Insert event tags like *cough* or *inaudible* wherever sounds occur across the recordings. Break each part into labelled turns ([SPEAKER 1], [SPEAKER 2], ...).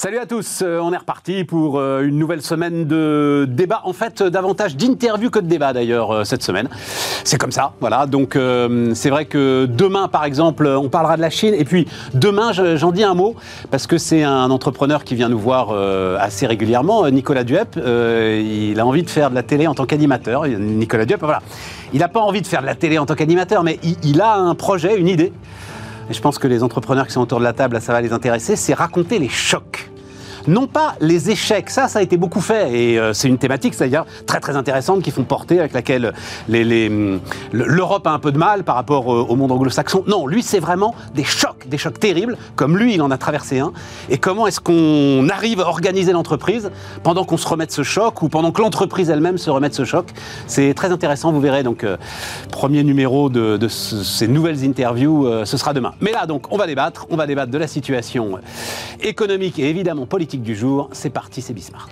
[SPEAKER 1] Salut à tous, euh, on est reparti pour euh, une nouvelle semaine de débat, en fait euh, davantage d'interviews que de débats d'ailleurs cette semaine. C'est comme ça, voilà. Donc c'est vrai que demain par exemple on parlera de la Chine et puis demain j'en dis un mot parce que c'est un entrepreneur qui vient nous voir assez régulièrement, Nicolas Duep. il a envie de faire de la télé en tant qu'animateur. Nicolas Duep, voilà. Il n'a pas envie de faire de la télé en tant qu'animateur, mais il, il a un projet, une idée et je pense que les entrepreneurs qui sont autour de la table, ça va les intéresser, c'est raconter les chocs non pas les échecs, ça, ça a été beaucoup fait, et euh, c'est une thématique, c'est-à-dire très très intéressante, qui font porter, avec laquelle l'Europe a un peu de mal par rapport au monde anglo-saxon. Non, lui, c'est vraiment des chocs, des chocs terribles, comme lui, il en a traversé un, et comment est-ce qu'on arrive à organiser l'entreprise pendant qu'on se remet de ce choc, ou pendant que l'entreprise elle-même se remet de ce choc? C'est très intéressant, vous verrez, donc, euh, premier numéro de, ces nouvelles interviews, euh, ce sera demain. Mais là, donc, on va débattre, on va débattre de la situation économique et évidemment politique du jour. C'est parti, c'est Bismart.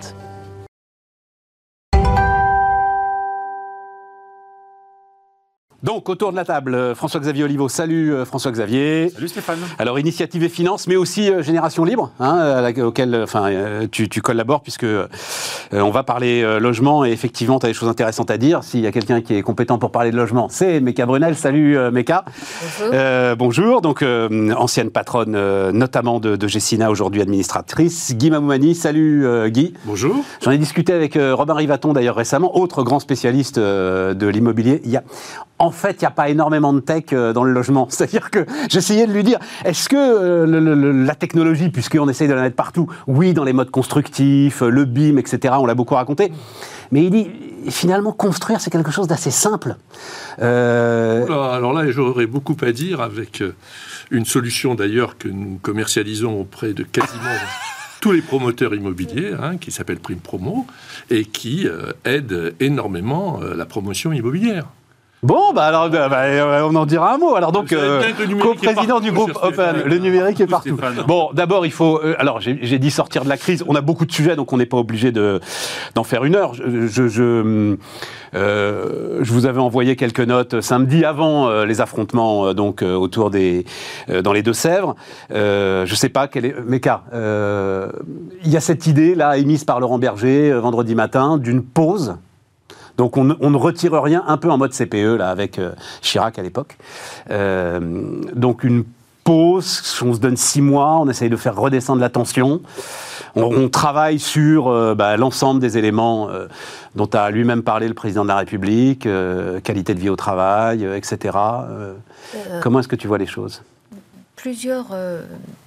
[SPEAKER 1] Donc, autour de la table, euh, François-Xavier Olivo. Salut euh, François-Xavier.
[SPEAKER 2] Salut Stéphane.
[SPEAKER 1] Alors, Initiative et Finances, mais aussi euh, Génération Libre, hein, auquel enfin, tu, collabores, puisque on va parler logement, et effectivement, tu as des choses intéressantes à dire. S'il y a quelqu'un qui est compétent pour parler de logement, c'est Meka Brunel. Salut Meka. Bonjour. bonjour. Donc, ancienne patronne, notamment de, de Gessina, aujourd'hui administratrice. Guy Mamoumani. Salut Guy.
[SPEAKER 2] Bonjour.
[SPEAKER 1] J'en ai discuté avec Robin Rivaton, d'ailleurs, récemment, autre grand spécialiste de l'immobilier. Il y a en fait, il n'y a pas énormément de tech euh, dans le logement. *laughs* C'est-à-dire que j'essayais de lui dire, est-ce que euh, la technologie, puisqu'on essaye de la mettre partout, oui, dans les modes constructifs, le BIM, etc., on l'a beaucoup raconté, mais il dit, finalement, construire, c'est quelque chose d'assez simple.
[SPEAKER 2] Euh, alors là, j'aurais beaucoup à dire avec une solution d'ailleurs que nous commercialisons auprès de quasiment... *laughs* tous les promoteurs immobiliers, hein, qui s'appelle Prime Promo, et qui aide énormément la promotion immobilière.
[SPEAKER 1] Bon, bah alors, bah, bah, on en dira un mot. Alors donc, euh, co-président du groupe Open, le numérique est partout. Bon, d'abord, il faut. Euh, alors, j'ai dit sortir de la crise. On a beaucoup de sujets, donc on n'est pas obligé de d'en faire une heure. Je, je, euh, je, vous avais envoyé quelques notes samedi avant les affrontements, donc autour des dans les Deux-Sèvres. je sais pas quel est. Méca, il y a cette idée là émise par Laurent Berger vendredi matin d'une pause donc on, ne retire rien, un peu en mode CPE, là, avec euh, Chirac à l'époque. Euh, donc une pause, on se donne six mois, on essaye de faire redescendre la tension. On, travaille sur euh, bah, l'ensemble des éléments dont a lui-même parlé le président de la République, qualité de vie au travail, etc. comment est-ce que tu vois les choses?
[SPEAKER 3] Plusieurs,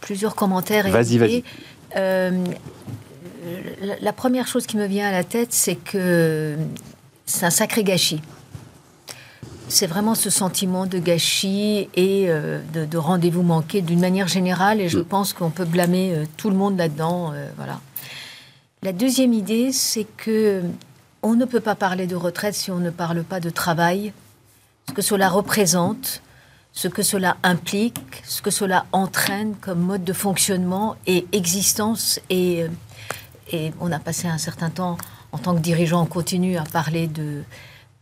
[SPEAKER 3] plusieurs commentaires.
[SPEAKER 1] Vas-y, vas-y.
[SPEAKER 3] la première chose qui me vient à la tête, c'est que c'est un sacré gâchis. C'est vraiment ce sentiment de gâchis et euh, de, rendez-vous manqué d'une manière générale, et je mm. pense qu'on peut blâmer euh, tout le monde là-dedans. Euh, voilà. La deuxième idée, c'est que on ne peut pas parler de retraite si on ne parle pas de travail, ce que cela représente, ce que cela implique, ce que cela entraîne comme mode de fonctionnement et existence. Et, et on a passé un certain temps en tant que dirigeant, on continue à parler de,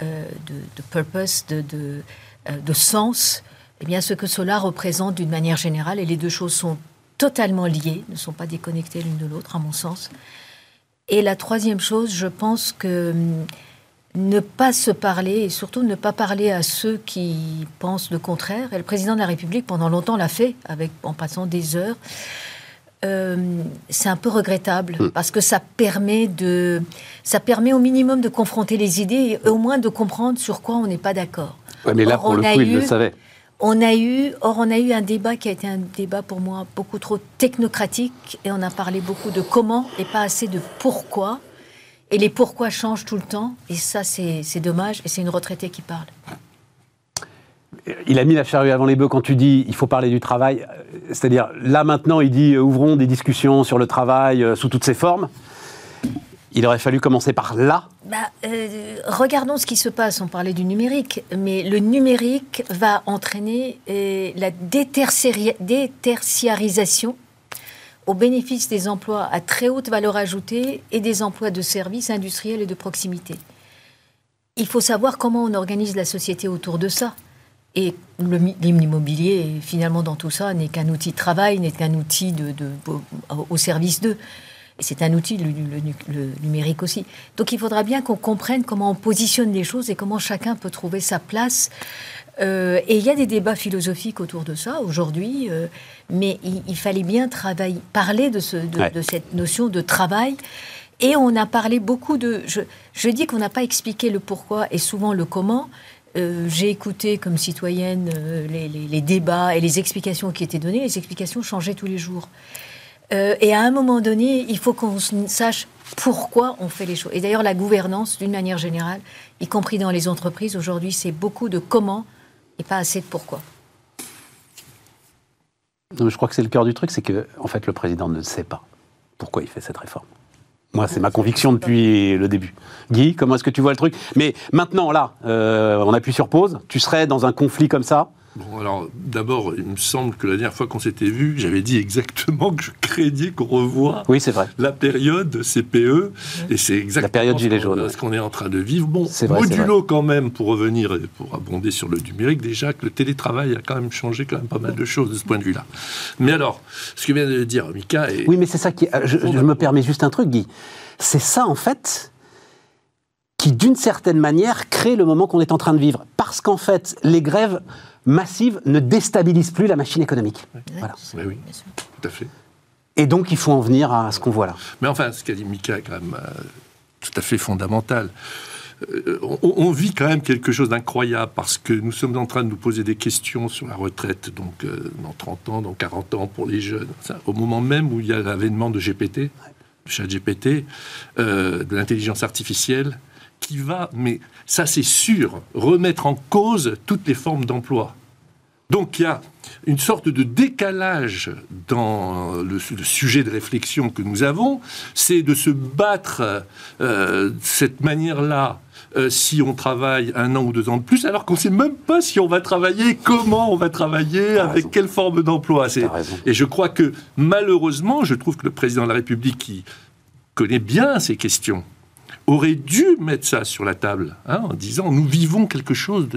[SPEAKER 3] euh, purpose, de, euh, de, sens, eh bien, ce que cela représente d'une manière générale, et les deux choses sont totalement liées, ne sont pas déconnectées l'une de l'autre, à mon sens. Et la troisième chose, je pense que hum, ne pas se parler, et surtout ne pas parler à ceux qui pensent le contraire, et le président de la République, pendant longtemps, l'a fait, en passant des heures, euh, c'est un peu regrettable hmm. parce que ça permet de, ça permet au minimum de confronter les idées et au moins de comprendre sur quoi on n'est pas d'accord.
[SPEAKER 1] mais là, pour le coup, il le savait.
[SPEAKER 3] On a eu, or, on a eu un débat qui a été un débat pour moi beaucoup trop technocratique et on a parlé beaucoup de comment et pas assez de pourquoi. Et les pourquoi changent tout le temps et ça, c'est dommage et c'est une retraitée qui parle
[SPEAKER 1] il a mis la charrue avant les bœufs quand tu dis il faut parler du travail. C'est-à-dire, là maintenant, il dit euh, ouvrons des discussions sur le travail euh, sous toutes ses formes. Il aurait fallu commencer par là.
[SPEAKER 3] Bah, euh, regardons ce qui se passe. On parlait du numérique, mais le numérique va entraîner la détertiarisation au bénéfice des emplois à très haute valeur ajoutée et des emplois de services industriels et de proximité. Il faut savoir comment on organise la société autour de ça. Et l'immobilier, finalement, dans tout ça, n'est qu'un outil de travail, n'est qu'un outil de, au, service d'eux. Et c'est un outil, le, le, numérique aussi. Donc il faudra bien qu'on comprenne comment on positionne les choses et comment chacun peut trouver sa place. Euh, et il y a des débats philosophiques autour de ça aujourd'hui, euh, mais il, fallait bien travailler, parler de, ce, de, cette notion de travail. Et on a parlé beaucoup de... Je, je dis qu'on n'a pas expliqué le pourquoi et souvent le comment, euh, j'ai écouté comme citoyenne euh, les, débats et les explications qui étaient données. Les explications changeaient tous les jours. Euh, et à un moment donné, il faut qu'on sache pourquoi on fait les choses. Et d'ailleurs, la gouvernance, d'une manière générale, y compris dans les entreprises, aujourd'hui, c'est beaucoup de comment et pas assez de pourquoi.
[SPEAKER 1] je crois que c'est le cœur du truc, c'est que en fait, le président ne sait pas pourquoi il fait cette réforme. Moi, c'est ma conviction depuis le début. Guy, comment est-ce que tu vois le truc? Mais maintenant, là, euh, on appuie sur pause. Tu serais dans un conflit comme ça?
[SPEAKER 2] Bon, alors d'abord, il me semble que la dernière fois qu'on s'était vu, j'avais dit exactement que je craignais qu'on revoie
[SPEAKER 1] oui, c'est vrai.
[SPEAKER 2] la période CPE, et c'est exactement
[SPEAKER 1] la période gilet jaune.
[SPEAKER 2] ce qu'on est en train de vivre. Bon, vrai, modulo quand même, pour revenir et pour abonder sur le numérique, déjà que le télétravail a quand même changé quand même pas mal de choses de ce point de vue-là. Mais alors, ce que vient de dire Mika...
[SPEAKER 1] Est... Oui, mais c'est ça qui... Je, je me permets juste un truc, Guy. C'est ça, en fait, qui, d'une certaine manière, crée le moment qu'on est en train de vivre. Parce qu'en fait, les grèves massive ne déstabilise plus la machine économique.
[SPEAKER 2] Voilà. Oui, oui, tout à fait.
[SPEAKER 1] Et donc, il faut en venir à ce qu'on voit là.
[SPEAKER 2] Mais enfin, ce qu'a dit Mika est quand même euh, tout à fait fondamental. Euh, on, vit quand même quelque chose d'incroyable parce que nous sommes en train de nous poser des questions sur la retraite, donc euh, dans 30 ans, dans 40 ans pour les jeunes, au moment même où il y a l'avènement de GPT, de chat GPT, de l'intelligence artificielle, qui va, mais ça c'est sûr, remettre en cause toutes les formes d'emploi. Donc il y a une sorte de décalage dans le, sujet de réflexion que nous avons, c'est de se battre euh, de cette manière-là euh, si on travaille un an ou deux ans de plus, alors qu'on ne sait même pas si on va travailler, comment on va travailler, avec quelle forme d'emploi. Et je crois que malheureusement, je trouve que le président de la République, qui connaît bien ces questions, aurait dû mettre ça sur la table hein, en disant nous vivons quelque chose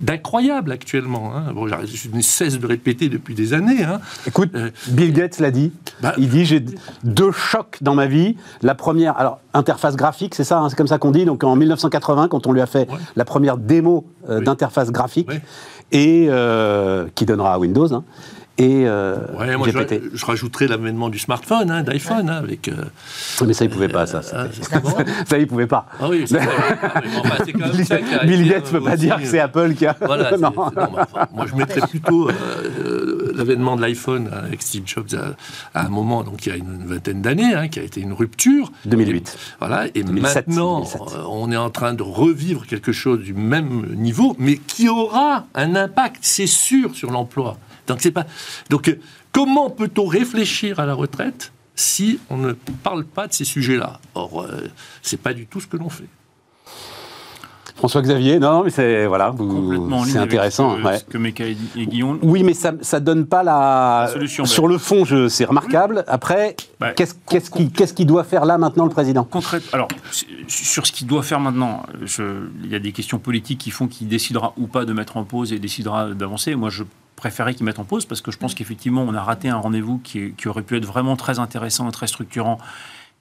[SPEAKER 2] d'incroyable actuellement. Hein. je ne cesse de répéter depuis des années. Hein.
[SPEAKER 1] Écoute, euh, Bill Gates l'a dit. Bah, il dit j'ai deux chocs dans ma vie. La première, alors interface graphique, c'est ça, c'est comme ça qu'on dit. Donc en 1980, quand on lui a fait la première démo euh, d'interface graphique, et euh, qui donnera à Windows et
[SPEAKER 2] euh, moi Je, rajouterais l'avènement du smartphone, hein, d'iPhone, hein, avec. Euh,
[SPEAKER 1] mais ça, il pouvait pas, ça. Euh, *laughs* ça, il pouvait pas.
[SPEAKER 2] Ah oui, c'est
[SPEAKER 1] Bill Gates ne peut pas dire que c'est Apple qui a. *laughs*
[SPEAKER 2] Voilà, non. moi, je mettrais plutôt l'avènement de l'iPhone avec Steve Jobs à, un moment, donc il y a une vingtaine d'années, hein, qui a été une rupture.
[SPEAKER 1] 2008.
[SPEAKER 2] voilà, et maintenant, on est en train de revivre quelque chose du même niveau, mais qui aura un impact, c'est sûr, sur l'emploi. Donc, c'est pas... Donc comment peut-on réfléchir à la retraite si on ne parle pas de ces sujets-là? Or, euh, c'est pas du tout ce que l'on fait.
[SPEAKER 1] François Xavier, non, mais c'est voilà, c'est intéressant.
[SPEAKER 4] Ce que, et Guillaume.
[SPEAKER 1] Oui, mais ça, ça donne pas la. solution, Sur le fond, c'est remarquable. Après, bah, qu'est-ce qu'est-ce qui, qu'est-ce qui doit faire là maintenant le président?
[SPEAKER 4] Alors, sur ce qu'il doit faire maintenant, je, il y a des questions politiques qui font qu'il décidera ou pas de mettre en pause et décidera d'avancer. Moi, je préférais qu'ils mettent en pause parce que je pense qu'effectivement, on a raté un rendez-vous qui, aurait pu être vraiment très intéressant, très structurant.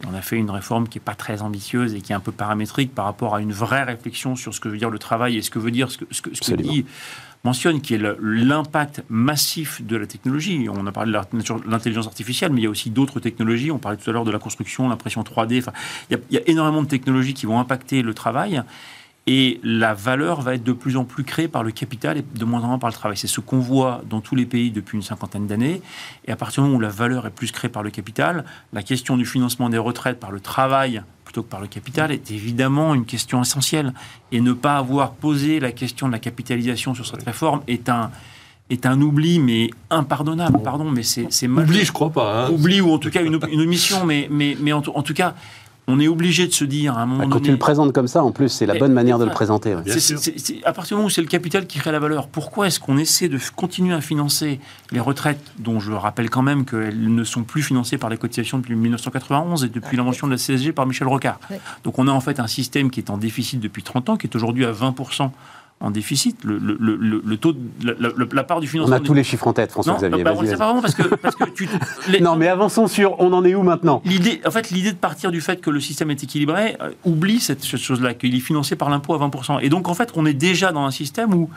[SPEAKER 4] on a fait une réforme qui n'est pas très ambitieuse et qui est un peu paramétrique par rapport à une vraie réflexion sur ce que veut dire le travail et ce que veut dire ce que, ce que, ce dit mentionne, qui est l'impact massif de la technologie. On a parlé de l'intelligence artificielle, mais il y a aussi d'autres technologies. On parlait tout à l'heure de la construction, l'impression 3D. Enfin, il y, a, énormément de technologies qui vont impacter le travail. Et la valeur va être de plus en plus créée par le capital et de moins en moins par le travail. C'est ce qu'on voit dans tous les pays depuis une cinquantaine d'années. Et à partir du moment où la valeur est plus créée par le capital, la question du financement des retraites par le travail plutôt que par le capital est évidemment une question essentielle. Et ne pas avoir posé la question de la capitalisation sur cette réforme est un, est un oubli, mais impardonnable. Pardon, mais c'est
[SPEAKER 2] mal. Oubli, je crois pas.
[SPEAKER 4] Hein. Oubli, ou en tout cas une, une omission, mais, mais, mais en, en, tout cas, on est obligé de se dire à un moment
[SPEAKER 1] bah, Quand tu le présentes comme ça, en plus, c'est la bonne manière de le présenter.
[SPEAKER 4] C'est à partir du moment où c'est le capital qui crée la valeur, pourquoi est-ce qu'on essaie de continuer à financer les retraites, dont je rappelle quand même qu'elles ne sont plus financées par les cotisations depuis 1991 et depuis l'invention de la CSG par Michel Rocard? Donc on a en fait un système qui est en déficit depuis 30 ans, qui est aujourd'hui à 20% en déficit. Le, le, le, le taux, de, la, la, part du financement.
[SPEAKER 1] On a tous les chiffres en tête, François-Xavier.
[SPEAKER 4] Bah, on ne sait pas vraiment parce que, parce que tu, *laughs*
[SPEAKER 1] les, non, mais avançons sur on en est où maintenant?
[SPEAKER 4] L'idée, en fait, l'idée de partir du fait que le système est équilibré euh, oublie cette, cette chose-là, qu'il est financé par l'impôt à 20%. Et donc, en fait, on est déjà dans un système où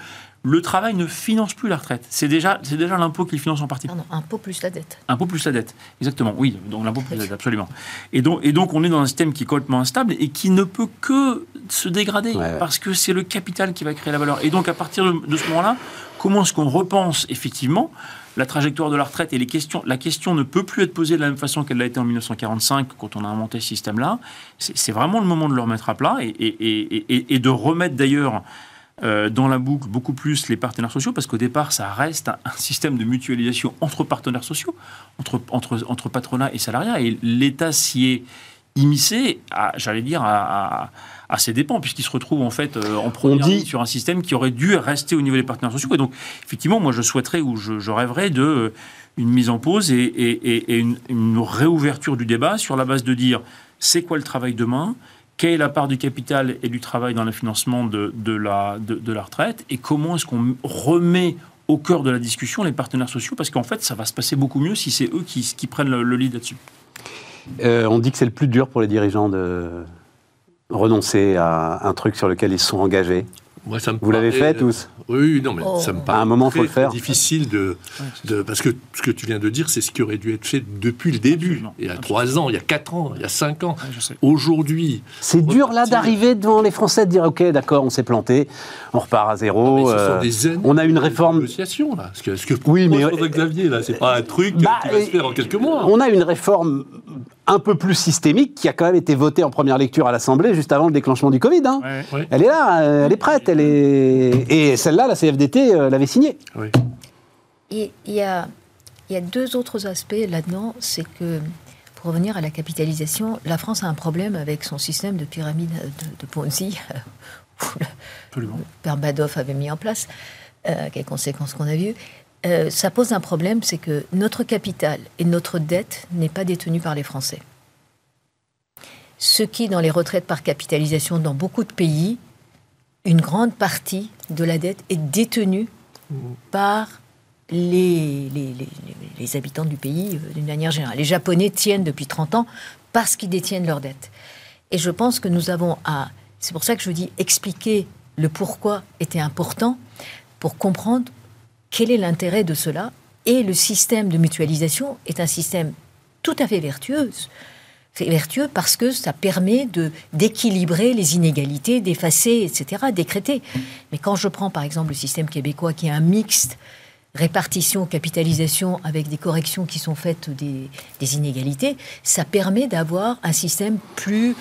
[SPEAKER 4] le travail ne finance plus la retraite. C'est déjà, c'est déjà l'impôt qui le finance en partie.
[SPEAKER 3] Pardon, impôt plus la dette.
[SPEAKER 4] Impôt plus la dette, exactement. Oui, donc l'impôt plus la dette, absolument. Et donc, et donc on est dans un système qui est complètement instable et qui ne peut que se dégrader
[SPEAKER 1] Ouais, ouais.
[SPEAKER 4] parce que c'est le capital qui va créer la valeur. Et donc à partir de, de ce moment-là, comment est-ce qu'on repense effectivement la trajectoire de la retraite et les questions, la question ne peut plus être posée de la même façon qu'elle l'a été en 1945 quand on a inventé ce système-là. C'est c'est vraiment le moment de le remettre à plat et, et- et- et- et de remettre d'ailleurs euh, dans la boucle beaucoup plus les partenaires sociaux, parce qu'au départ, ça reste un, un système de mutualisation entre partenaires sociaux, entre, entre, entre patronat et salariat, et l'État s'y est immiscé, j'allais dire, à, à- à ses dépens, puisqu'il se retrouve en fait euh, en première
[SPEAKER 1] dit-
[SPEAKER 4] sur un système qui aurait dû rester au niveau des partenaires sociaux. Et donc, effectivement, moi, je souhaiterais ou je, je rêverais de euh, une mise en pause et, et- et- et une, une réouverture du débat sur la base de dire c'est quoi le travail demain? Quelle est la part du capital et du travail dans le financement de, la, retraite et comment est-ce qu'on remet au cœur de la discussion les partenaires sociaux parce qu'en fait ça va se passer beaucoup mieux si c'est eux qui, prennent le, le lead là-dessus.
[SPEAKER 1] Euh, On dit que c'est le plus dur pour les dirigeants de renoncer à un truc sur lequel ils sont engagés.
[SPEAKER 2] Moi, ça me
[SPEAKER 1] Vous l'avez fait tous
[SPEAKER 2] Oui, oui, non, mais
[SPEAKER 3] Oh.
[SPEAKER 2] ça me
[SPEAKER 1] À
[SPEAKER 2] paraît
[SPEAKER 1] un moment,
[SPEAKER 2] très,
[SPEAKER 1] faut le
[SPEAKER 2] très
[SPEAKER 1] faire.
[SPEAKER 2] difficile de, de- Parce que ce que tu viens de dire, c'est ce qui aurait dû être fait depuis le début.
[SPEAKER 4] Absolument.
[SPEAKER 2] Il y a trois ans, il y a quatre ans, il y a cinq ans. Aujourd'hui,
[SPEAKER 1] C'est dur là d'arriver devant les Français de dire ok d'accord on s'est planté, on repart à
[SPEAKER 2] mais
[SPEAKER 1] zéro.
[SPEAKER 2] ce sont
[SPEAKER 1] euh,
[SPEAKER 2] des années
[SPEAKER 1] on a une
[SPEAKER 2] de
[SPEAKER 1] réforme.
[SPEAKER 2] négociation, là. Ce que, ce que
[SPEAKER 1] Oui, mais-
[SPEAKER 2] Xavier, là, c'est pas un truc
[SPEAKER 1] Bah,
[SPEAKER 2] qui va se faire en quelques mois.
[SPEAKER 1] On a une réforme un peu plus systémique qui a quand même été votée en première lecture à l'Assemblée juste avant le déclenchement du Covid. hein.
[SPEAKER 4] Ouais.
[SPEAKER 2] Ouais,
[SPEAKER 1] Elle est là, elle est prête, elle est et celle-là la CFDT euh, l'avait signée.
[SPEAKER 3] Et il y a, il y a deux autres aspects là-dedans. C'est que, pour revenir à la capitalisation, la France a un problème avec son système de pyramide de, de Ponzi, *laughs* où le
[SPEAKER 4] Absolument.
[SPEAKER 3] père Badoff avait mis en place, euh, quelles conséquences qu'on a vues. Euh, ça pose un problème, c'est que notre capital et notre dette n'est pas détenu par les Français. Ce qui, dans les retraites par capitalisation, dans beaucoup de pays, une grande partie de la dette est détenue par les, les, habitants du pays euh, d'une manière générale. Les Japonais tiennent depuis 30 ans parce qu'ils détiennent leur dette. Et je pense que nous avons à... C'est pour ça que je dis expliquer le pourquoi était important pour comprendre quel est l'intérêt de cela? Et le système de mutualisation est un système tout à fait vertueux. C'est vertueux parce que ça permet d'équilibrer les inégalités, d'effacer, etc., d'écréter. Mais quand je prends par exemple le système québécois qui est un mixte répartition, capitalisation avec des corrections qui sont faites des, des inégalités, ça permet d'avoir un système plus,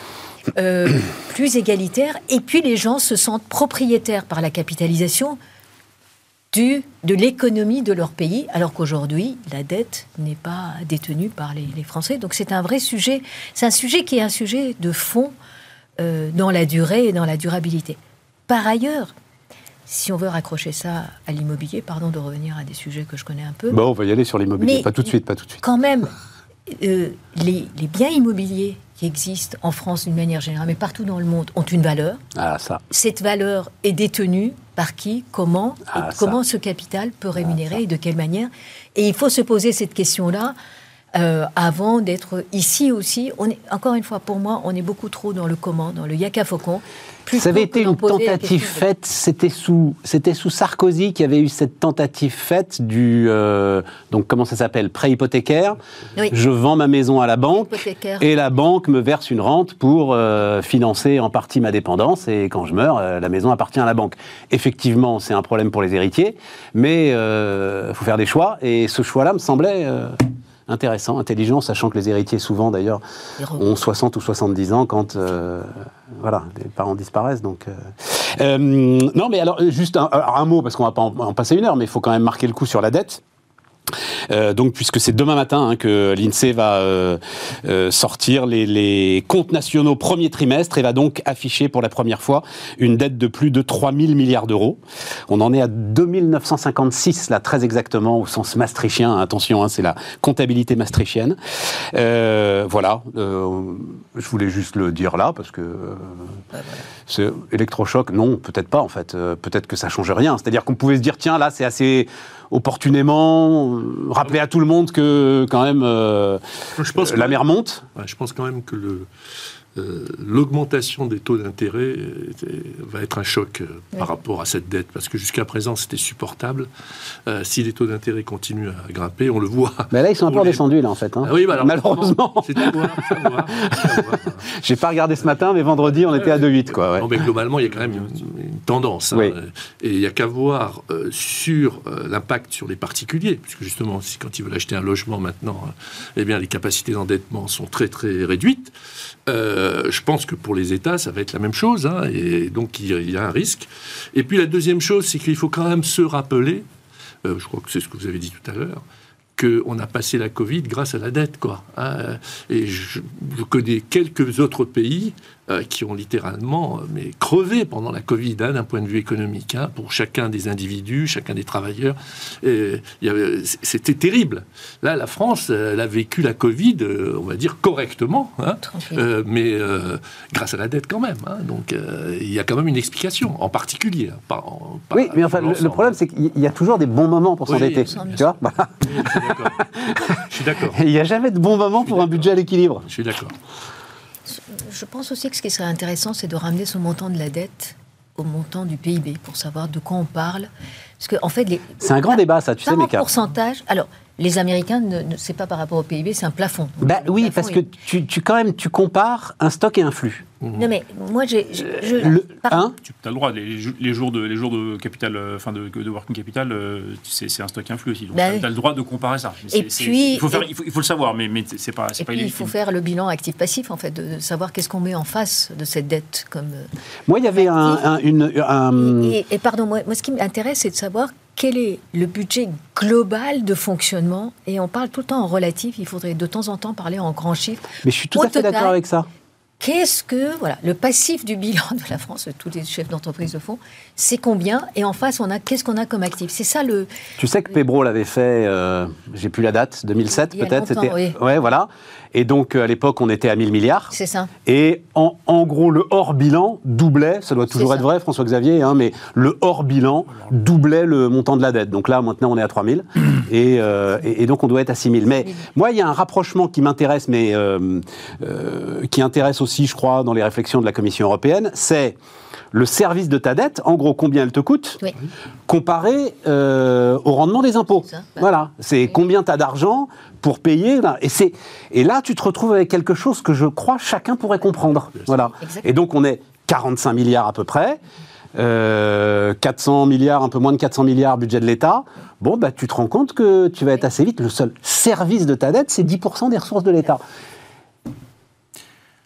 [SPEAKER 3] euh, *coughs* plus égalitaire. Et puis les gens se sentent propriétaires par la capitalisation du, de l'économie de leur pays, alors qu'aujourd'hui, la dette n'est pas détenue par les, les Français. Donc c'est un vrai sujet, c'est un sujet qui est un sujet de fond euh, dans la durée et dans la durabilité. Par ailleurs, si on veut raccrocher ça à l'immobilier, pardon de revenir à des sujets que je connais un peu,
[SPEAKER 1] Bon, on va y aller sur l'immobilier, pas tout de suite, pas tout de suite.
[SPEAKER 3] quand même, euh, les, les biens immobiliers qui existent en France d'une manière générale, mais partout dans le monde, ont une valeur.
[SPEAKER 1] Ah ça.
[SPEAKER 3] Cette valeur est détenue par qui, comment,
[SPEAKER 1] Ah,
[SPEAKER 3] et
[SPEAKER 1] ça.
[SPEAKER 3] comment ce capital peut rémunérer et de quelle manière. Et il faut se poser cette question-là euh, avant d'être ici aussi. On est, encore une fois, pour moi, on est beaucoup trop dans le comment, dans le yaka faucon.
[SPEAKER 1] Ça avait été une tentative faite, c'était sous, c'était sous Sarkozy qui avait eu cette tentative faite du, euh, donc comment ça s'appelle, prêt hypothécaire.
[SPEAKER 3] Oui.
[SPEAKER 1] Je vends ma maison à la banque et la banque me verse une rente pour euh, financer en partie ma dépendance et quand je meurs, euh, la maison appartient à la banque. Effectivement, c'est un problème pour les héritiers, mais il faut faire des choix et ce choix-là me semblait euh, intéressant, intelligent, sachant que les héritiers souvent d'ailleurs ont 60 ou 70 ans quand euh, voilà, les parents disparaissent. Donc, euh. Euh, non, mais alors, juste un, alors, un mot, parce qu'on va pas en, en passer une heure, mais il faut quand même marquer le coup sur la dette. Euh, donc, puisque c'est demain matin hein, que l'INSEE va euh, euh, sortir les, les, comptes nationaux premier trimestre et va donc afficher pour la première fois une dette de plus de 3 000 milliards d'euros. On en est à 2956, là, très exactement, au sens maastrichtien. Attention, hein, c'est la comptabilité maastrichtienne. voilà, je voulais juste le dire là, parce que c'est électrochoc, non, peut-être pas, en fait. peut-être que ça change rien. C'est-à-dire qu'on pouvait se dire, tiens, là, c'est assez opportunément euh, rappeler à tout le monde que quand même euh, je pense la mer monte.
[SPEAKER 2] Je pense quand même que le, euh, l'augmentation des taux d'intérêt euh, va être un choc euh, par rapport à cette dette, parce que jusqu'à présent c'était supportable. si les taux d'intérêt continuent à grimper, on le voit.
[SPEAKER 1] Mais là ils sont un peu redescendus là en fait. Hein. Ah oui, bah malheureusement. C'est à voir. *laughs* J'ai pas regardé ce matin, mais vendredi on était à 2,8 quoi.
[SPEAKER 2] Non, mais globalement il y a quand même une, tendance. Hein. et il n'y a qu'à voir sur l'impact sur les particuliers, puisque justement quand ils veulent acheter un logement maintenant, eh bien les capacités d'endettement sont très très réduites. Euh, je pense que pour les États, ça va être la même chose, hein, et donc il y a un risque. Et puis la deuxième chose, c'est qu'il faut quand même se rappeler, euh, je crois que c'est ce que vous avez dit tout à l'heure, qu'on a passé la Covid grâce à la dette, quoi. Hein. et je, connais quelques autres pays euh, qui ont littéralement euh, mais crevé pendant la Covid hein, d'un point de vue économique, hein, pour chacun des individus, chacun des travailleurs. C'était terrible. Là, la France, elle a vécu la Covid, euh, on va dire correctement, mais grâce à la dette quand même. donc il y a quand même une explication, en particulier.
[SPEAKER 1] oui, mais enfin, le, problème, c'est qu'il y a toujours des bons moments pour s'endetter. tu vois
[SPEAKER 2] je suis d'accord. *laughs*
[SPEAKER 1] Il n'y a jamais de bon moment pour un budget à l'équilibre.
[SPEAKER 2] Je suis d'accord.
[SPEAKER 3] Je pense aussi que ce qui serait intéressant, c'est de ramener ce montant de la dette au montant du PIB pour savoir de quoi on parle. Parce que, en fait,
[SPEAKER 1] c'est un grand débat, ça, tu sais, mais
[SPEAKER 3] pourcentage. Alors, les Américains, ne, ne c'est pas par rapport au PIB, c'est un plafond.
[SPEAKER 1] Bah, oui, parce que tu, tu, quand même, tu compares un stock et un flux.
[SPEAKER 3] Non, mais moi, j'ai.
[SPEAKER 1] Le, hein
[SPEAKER 4] tu as le droit, les, les, jours de, les jours de capital, euh, enfin de, de, working capital, euh, c'est un stock influx aussi. Donc, bah tu as, le droit de comparer ça.
[SPEAKER 3] Et puis.
[SPEAKER 4] Il faut, faire, il, faut, il faut, le savoir, mais, mais c'est pas,
[SPEAKER 3] et
[SPEAKER 4] pas
[SPEAKER 3] puis, Il faut faire le bilan actif-passif, en fait, de savoir qu'est-ce qu'on met en face de cette dette. Comme, euh,
[SPEAKER 1] moi, il y avait un, un, une. Un...
[SPEAKER 3] Et, et, pardon, moi, moi ce qui m'intéresse, c'est de savoir quel est le budget global de fonctionnement? Et on parle tout le temps en relatif, il faudrait de temps en temps parler en grands chiffres.
[SPEAKER 1] Mais je suis tout à fait d'accord avec ça.
[SPEAKER 3] Qu'est-ce que, voilà, le passif du bilan de la France, tous les chefs d'entreprise le font, c'est combien? Et en face, on a, qu'est-ce qu'on a comme actif? C'est ça le.
[SPEAKER 1] Tu sais que Pébro l'avait fait, euh, j'ai plus la date, 2007 peut-être
[SPEAKER 3] C'était. Oui.
[SPEAKER 1] Ouais, voilà. Et donc, euh, à l'époque, on était à 1000 milliards.
[SPEAKER 3] C'est ça.
[SPEAKER 1] Et en, en, gros, le hors-bilan doublait, ça doit toujours être vrai, François-Xavier, hein, mais le hors-bilan doublait le montant de la dette. Donc là, maintenant, on est à 3000. *coughs* et, euh, et, et, donc, on doit être à 6000. Mais moi, il y a un rapprochement qui m'intéresse, mais euh, euh, qui intéresse aussi, je crois, dans les réflexions de la Commission européenne, c'est le service de ta dette, en gros, combien elle te coûte, comparé euh, au rendement des impôts. Voilà, c'est combien tu as d'argent pour payer. Et, c'est, et là, tu te retrouves avec quelque chose que je crois chacun pourrait comprendre. Voilà. Et donc, on est 45 milliards à peu près. 400 euh, milliards, un peu moins de 400 milliards budget de l'État, bon, bah, tu te rends compte que tu vas être assez vite. Le seul service de ta dette, c'est 10% des ressources de l'État.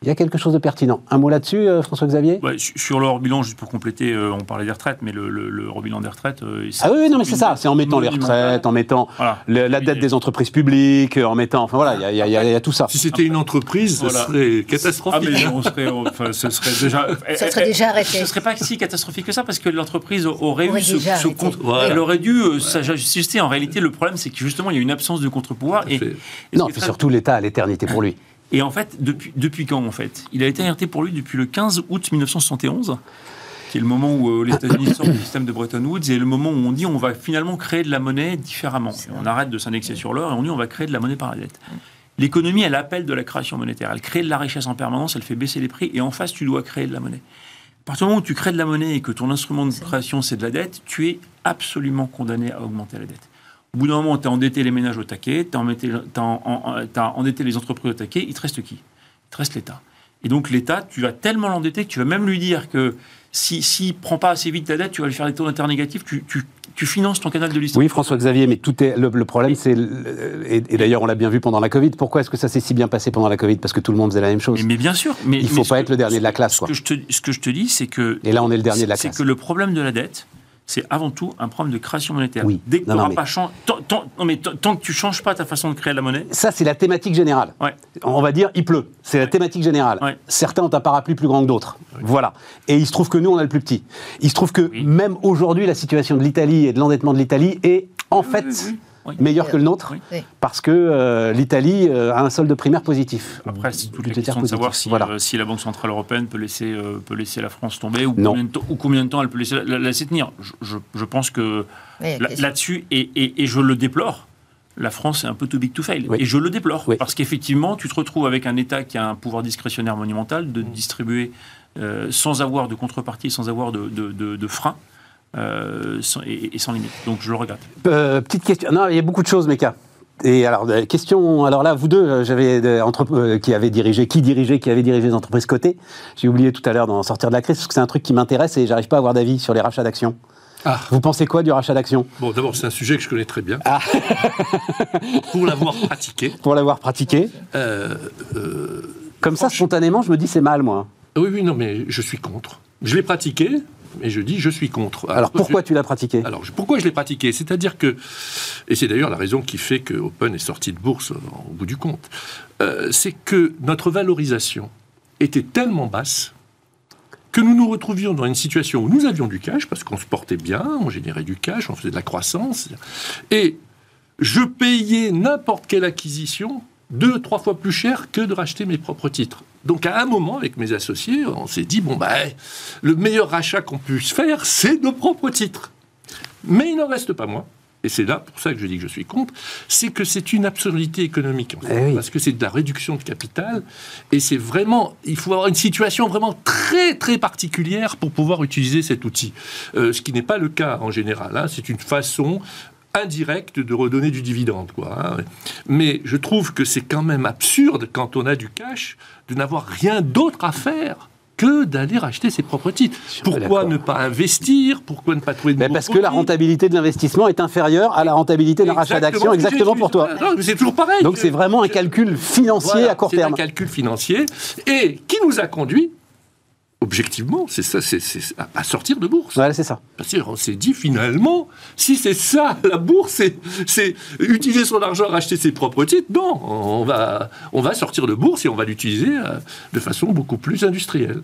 [SPEAKER 1] Il y a quelque chose de pertinent. Un mot là-dessus, euh, François-Xavier?
[SPEAKER 4] Sur le hors-bilan, juste pour compléter, euh, on parlait des retraites, mais le, le, hors-bilan des retraites...
[SPEAKER 1] Euh, ah oui, non, mais c'est ça, c'est en mettant les retraites, en mettant la dette des entreprises publiques, en mettant... Enfin voilà, il y, y, a tout ça.
[SPEAKER 2] Si c'était une entreprise, ce serait catastrophique. Ah, mais
[SPEAKER 4] on serait, enfin, ce serait déjà...
[SPEAKER 3] ça serait déjà arrêté.
[SPEAKER 4] Ce ne serait pas si catastrophique que ça, parce que l'entreprise aurait eu ce, ce contre... Elle aurait dû s'ajuster. En réalité, le problème, c'est que justement, il y a une absence de contre-pouvoir. Et,
[SPEAKER 1] non, c'est surtout l'État à l'éternité pour lui.
[SPEAKER 4] Et en fait, depuis, depuis quand en fait? Il a été arrêté pour lui depuis le 15 août 1971 qui est le moment où euh, les États-Unis sortent du système de Bretton Woods, et le moment où on dit on va finalement créer de la monnaie différemment. On arrête de s'indexer sur l'or et on dit on va créer de la monnaie par la dette. L'économie, elle appelle de la création monétaire. Elle crée de la richesse en permanence, elle fait baisser les prix, et en face, tu dois créer de la monnaie. À partir du moment où tu crées de la monnaie et que ton instrument de création, c'est de la dette, tu es absolument condamné à augmenter la dette. Au bout d'un moment, tu as endetté les ménages au taquet, tu as, endetté les entreprises au taquet, il te reste qui? Il te reste l'État. Et donc l'État, tu vas tellement l'endetter que tu vas même lui dire que s'il si, ne prend pas assez vite ta dette, tu vas lui faire des taux d'intérêt négatifs, tu, tu, finances ton canal de l'histoire.
[SPEAKER 1] Oui, François-Xavier, mais tout est, le, problème, c'est, et, d'ailleurs on l'a bien vu pendant la Covid, pourquoi est-ce que ça s'est si bien passé pendant la Covid? Parce que tout le monde faisait la même chose.
[SPEAKER 4] Mais, bien sûr. Mais,
[SPEAKER 1] il ne faut pas être le dernier de la classe.
[SPEAKER 4] Ce, Que je te, ce que je te dis, c'est que...
[SPEAKER 1] Et là, on est le dernier de la classe.
[SPEAKER 4] C'est que le problème de la dette, c'est avant tout un problème de création monétaire.
[SPEAKER 1] Oui.
[SPEAKER 4] Dès que
[SPEAKER 1] Non, mais-
[SPEAKER 4] pas tant, tant- non, mais tant- tant que tu changes pas ta façon de créer la monnaie,
[SPEAKER 1] Ça, c'est la thématique générale.
[SPEAKER 4] Ouais.
[SPEAKER 1] On va dire, il pleut. C'est la thématique générale.
[SPEAKER 4] Ouais.
[SPEAKER 1] Certains ont un parapluie plus grand que d'autres. Voilà. Et il se trouve que nous, on a le plus petit. Il se trouve que
[SPEAKER 4] Oui.
[SPEAKER 1] même aujourd'hui, la situation de l'Italie et de l'endettement de l'Italie est en fait
[SPEAKER 4] oui, oui. Oui.
[SPEAKER 1] meilleure que le nôtre.
[SPEAKER 4] Oui.
[SPEAKER 1] Parce que euh, l'Italie euh, a un solde primaire positif.
[SPEAKER 4] Après, c'est toute la question de savoir
[SPEAKER 1] positif.
[SPEAKER 4] si,
[SPEAKER 1] Voilà.
[SPEAKER 4] euh, si la Banque Centrale Européenne peut laisser, euh, peut laisser la France tomber ou combien, de temps, ou combien de temps elle peut laisser, la, la- laisser tenir. Je, je- je pense que là-dessus, et, et- et je le déplore, la France est un peu too big to fail.
[SPEAKER 1] Oui.
[SPEAKER 4] Et je le déplore.
[SPEAKER 1] Oui.
[SPEAKER 4] Parce qu'effectivement, tu te retrouves avec un État qui a un pouvoir discrétionnaire monumental de distribuer euh, sans avoir de contrepartie, sans avoir de, de, de- de frein. Euh, sans- et, et sans limite. Donc je le regrette.
[SPEAKER 1] Euh, petite question. Non, il y a beaucoup de choses, Meka. Et alors, euh, question. Alors là, vous deux, j'avais entre- euh, qui avez dirigé, qui dirigeait, qui avait dirigé les entreprises cotées. J'ai oublié tout à l'heure d'en sortir de la crise parce que c'est un truc qui m'intéresse et j'arrive pas à avoir d'avis sur les rachats d'actions.
[SPEAKER 2] Ah.
[SPEAKER 1] Vous pensez quoi du rachat d'actions?
[SPEAKER 2] Bon, d'abord, c'est un sujet que je connais très bien.
[SPEAKER 1] Ah. *laughs*
[SPEAKER 2] Pour l'avoir pratiqué.
[SPEAKER 1] pour l'avoir pratiqué
[SPEAKER 2] Euh, euh,
[SPEAKER 1] Comme ça, spontanément, je me dis c'est mal, moi.
[SPEAKER 2] oui, oui, non, mais je suis contre. Je l'ai pratiqué, mais je dis je suis contre.
[SPEAKER 1] Alors pourquoi tu l'as pratiqué?
[SPEAKER 2] Alors, pourquoi je l'ai pratiqué? C'est-à-dire que, et c'est d'ailleurs la raison qui fait que Open est sorti de bourse au bout du compte, euh, c'est que notre valorisation était tellement basse que nous nous retrouvions dans une situation où nous avions du cash, parce qu'on se portait bien, on générait du cash, on faisait de la croissance, et je payais n'importe quelle acquisition deux, trois fois plus cher que de racheter mes propres titres. Donc à un moment, avec mes associés, on s'est dit, bon, bah, le meilleur rachat qu'on puisse faire, c'est nos propres titres. Mais il n'en reste pas moins. Et c'est là pour ça que je dis que je suis contre, c'est que c'est une absurdité économique, en fait,
[SPEAKER 1] Eh oui.
[SPEAKER 2] parce que c'est de la réduction de capital, et c'est vraiment, il faut avoir une situation vraiment très très particulière pour pouvoir utiliser cet outil, Euh, ce qui n'est pas le cas en général. hein. C'est une façon indirecte de redonner du dividende, quoi. hein. Mais je trouve que c'est quand même absurde quand on a du cash de n'avoir rien d'autre à faire que d'aller racheter ses propres titres. Pourquoi ne pas investir? Pourquoi ne pas trouver de
[SPEAKER 1] Mais Parce que la rentabilité de l'investissement est inférieure à la rentabilité d'un rachat
[SPEAKER 2] c'est-
[SPEAKER 1] exactement pour toi.
[SPEAKER 2] C'est toujours pareil.
[SPEAKER 1] Donc c'est vraiment un calcul financier
[SPEAKER 2] Voilà,
[SPEAKER 1] à court
[SPEAKER 2] c'est
[SPEAKER 1] terme.
[SPEAKER 2] un calcul financier et qui nous a conduit, objectivement, c'est ça, c'est à- sortir de bourse.
[SPEAKER 1] Voilà, c'est ça.
[SPEAKER 2] Parce qu'on s'est dit finalement, si c'est ça la bourse, c'est- utiliser son argent à racheter ses propres titres. Non, on va, on va sortir de bourse et on va l'utiliser euh, de façon beaucoup plus industrielle.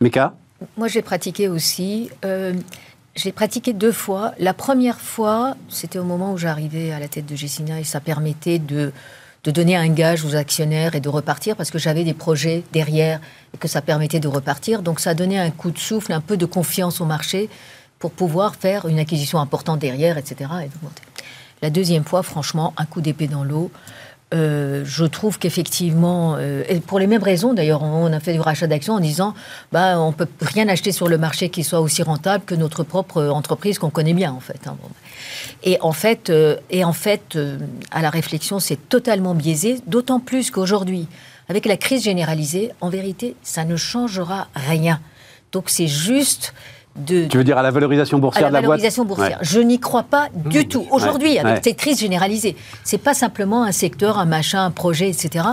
[SPEAKER 1] Meka
[SPEAKER 3] Moi, j'ai pratiqué aussi. Euh, je l'ai pratiqué deux fois. La première fois, c'était au moment où j'arrivais à la tête de Gessina et ça permettait de, de donner un gage aux actionnaires et de repartir parce que j'avais des projets derrière et que ça permettait de repartir. Donc, ça donnait un coup de souffle, un peu de confiance au marché pour pouvoir faire une acquisition importante derrière, etc. Et. La deuxième fois, franchement, un coup d'épée dans l'eau. Euh, je trouve qu'effectivement, euh, et pour les mêmes raisons d'ailleurs, on a fait du rachat d'actions en disant bah, on peut rien acheter sur le marché qui soit aussi rentable que notre propre entreprise qu'on connaît bien en fait. hein. Et en fait, euh, et en fait euh, à la réflexion, c'est totalement biaisé, d'autant plus qu'aujourd'hui, avec la crise généralisée, en vérité, ça ne changera rien. Donc c'est juste de,
[SPEAKER 1] Tu veux dire à la valorisation
[SPEAKER 3] à
[SPEAKER 1] boursière
[SPEAKER 3] la
[SPEAKER 1] de la boîte
[SPEAKER 3] valorisation boursière.
[SPEAKER 1] Ouais.
[SPEAKER 3] Je n'y crois pas du tout. Aujourd'hui, avec
[SPEAKER 1] Ouais.
[SPEAKER 3] cette crise généralisée, c'est pas simplement un secteur, un machin, un projet, etc.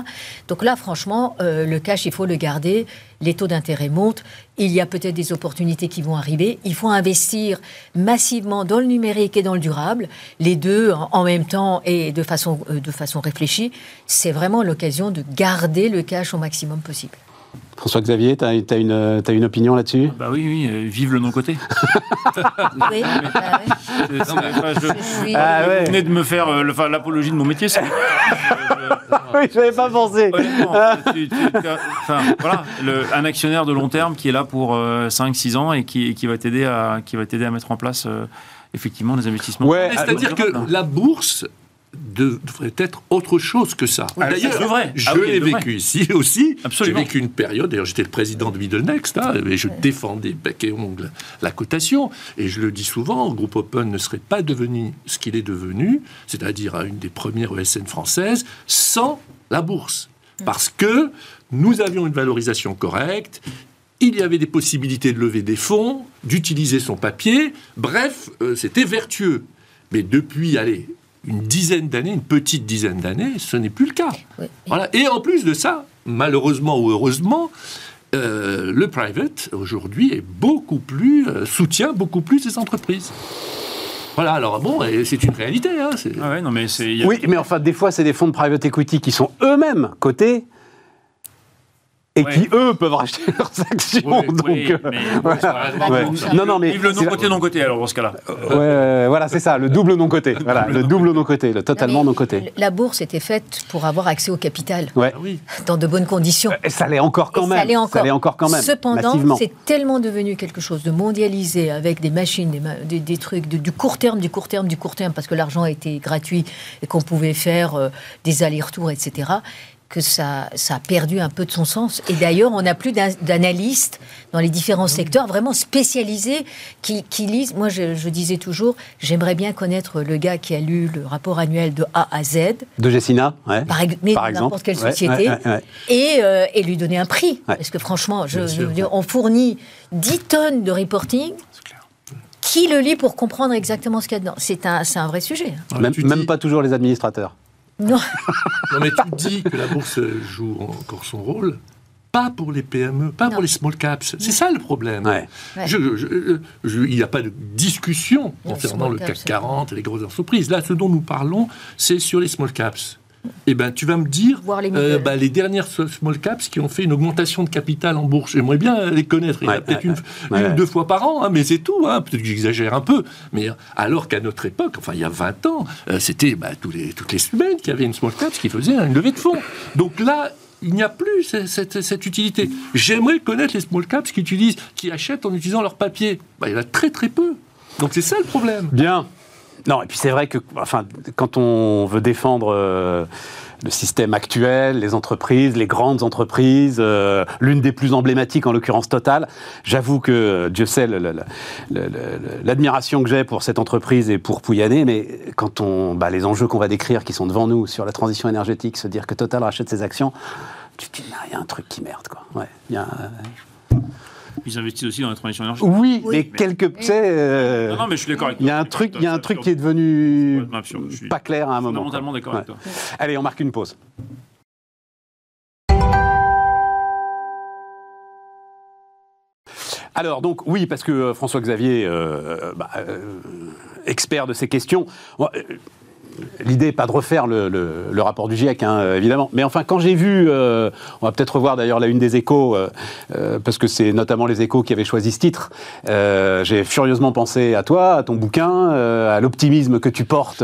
[SPEAKER 3] Donc là, franchement, euh, le cash, il faut le garder. Les taux d'intérêt montent. Il y a peut-être des opportunités qui vont arriver. Il faut investir massivement dans le numérique et dans le durable, les deux en, en même temps et de façon, euh, de façon réfléchie. C'est vraiment l'occasion de garder le cash au maximum possible.
[SPEAKER 1] François-Xavier, tu as, une, t'as une opinion là-dessus?
[SPEAKER 4] Bah oui, oui, euh, vive le non-côté. *laughs*
[SPEAKER 3] Oui, bah ouais.
[SPEAKER 4] Enfin, je-
[SPEAKER 3] Je suis-
[SPEAKER 1] Ah ouais.
[SPEAKER 4] Vous venez de me faire euh, l'apologie de mon métier. c'est- *laughs*
[SPEAKER 1] Oui, je n'avais pas pensé.
[SPEAKER 4] Tu- tu- voilà, le- un actionnaire de long terme qui est là pour 5-6 ans et qui, qui va t'aider à, qui va t'aider à mettre en place euh, effectivement des investissements.
[SPEAKER 1] Ouais,
[SPEAKER 2] Mais
[SPEAKER 1] ah,
[SPEAKER 2] C'est-à-dire que la bourse devrait être autre chose que ça.
[SPEAKER 4] Oui,
[SPEAKER 2] D'ailleurs,
[SPEAKER 4] c'est vrai.
[SPEAKER 2] je
[SPEAKER 4] Ah oui,
[SPEAKER 2] l'ai vécu ici *laughs* aussi. J'ai vécu une période, d'ailleurs j'étais le président de Middle Next, hein, et je défendais bec et ongle la cotation. Et je le dis souvent, le groupe Open ne serait pas devenu ce qu'il est devenu, c'est-à-dire une des premières ESN françaises, sans la bourse. Parce que nous avions une valorisation correcte, il y avait des possibilités de lever des fonds, d'utiliser son papier, bref, euh, c'était vertueux. Mais depuis, allez, une dizaine d'années, une petite dizaine d'années, ce n'est plus le cas.
[SPEAKER 3] Oui.
[SPEAKER 2] Voilà. Et en plus de ça, malheureusement ou heureusement, euh, le private, aujourd'hui, est beaucoup plus, euh, soutient beaucoup plus ces entreprises. Voilà, alors bon, c'est une réalité. Hein,
[SPEAKER 1] ah non, mais Oui, mais enfin, des fois, c'est des fonds de private equity qui sont eux-mêmes cotés et qui eux peuvent racheter *laughs* leurs actions. donc,
[SPEAKER 4] non, non, mais le non côté non côté alors dans ce cas-là.
[SPEAKER 1] Ouais, voilà, c'est ça, le double non côté. Voilà, le double non côté, le totalement non côté.
[SPEAKER 3] La bourse était faite pour avoir accès au capital. Ouais. Dans de bonnes conditions.
[SPEAKER 1] Et ça l'est encore quand même. Ça l'est encore. quand même.
[SPEAKER 3] Cependant, c'est tellement devenu quelque chose de mondialisé avec des machines, des, des, trucs du court terme, du court terme, du court terme, parce que l'argent était gratuit et qu'on pouvait faire euh, des allers-retours, etc que ça, ça a perdu un peu de son sens. Et d'ailleurs, on n'a plus d'analystes dans les différents secteurs vraiment spécialisés qui, lisent. Moi, je, disais toujours, j'aimerais bien connaître le gars qui a lu le rapport annuel de A à Z.
[SPEAKER 1] De Jessina,
[SPEAKER 3] ouais. par, mais n'importe quelle société. et, euh, et, lui donner un prix. Parce que franchement, je, on fournit 10 tonnes de reporting. Qui le lit pour comprendre exactement ce qu'il y a dedans? C'est un, un vrai sujet.
[SPEAKER 1] Même, même pas toujours les administrateurs.
[SPEAKER 3] Non.
[SPEAKER 2] non, mais tu dis que la bourse joue encore son rôle, pas pour les PME, pas pour les small caps. C'est ça le problème. il n'y a pas de discussion concernant le CAC 40 et les grosses entreprises. Là, ce dont nous parlons, c'est sur les small caps eh ben, tu vas me dire
[SPEAKER 3] les, euh,
[SPEAKER 2] bah, les, dernières small caps qui ont fait une augmentation de capital en bourse. J'aimerais bien les connaître. Il y a peut-être une, une deux fois par an, hein, mais c'est tout. Hein. Peut-être que j'exagère un peu. Mais alors qu'à notre époque, enfin il y a 20 ans, euh, c'était bah, tous les, toutes les semaines qu'il y avait une small caps qui faisait une levée de fonds. Donc là, il n'y a plus cette, cette, utilité. J'aimerais connaître les small caps qui utilisent, qui achètent en utilisant leur papier. Bah, il y en a très très peu. Donc c'est ça le problème.
[SPEAKER 1] Bien. Non, et puis c'est vrai que enfin, quand on veut défendre euh, le système actuel, les entreprises, les grandes entreprises, euh, l'une des plus emblématiques en l'occurrence Total, j'avoue que Dieu sait l'admiration que j'ai pour cette entreprise et pour Pouyanné, mais quand on, bah, les enjeux qu'on va décrire qui sont devant nous sur la transition énergétique, se dire que Total rachète ses actions, tu il y a un truc qui merde, quoi. Ouais,
[SPEAKER 4] ils investissent aussi dans la transition énergétique.
[SPEAKER 1] Oui, mais quelques.
[SPEAKER 4] Euh, non, mais je suis d'accord avec
[SPEAKER 1] toi. Il y a un truc, il y a un truc qui est devenu pas clair à un moment.
[SPEAKER 4] Fondamentalement d'accord avec toi.
[SPEAKER 1] Allez, on marque une pause. Alors donc oui, parce que euh, François-Xavier, euh, bah, expert de ces questions, L'idée pas de refaire le, rapport du GIEC, hein, évidemment. Mais enfin, quand j'ai vu, euh, on va peut-être revoir d'ailleurs la une des échos, euh, euh, parce que c'est notamment les échos qui avaient choisi ce titre, j'ai furieusement pensé à toi, à ton bouquin, à l'optimisme que tu portes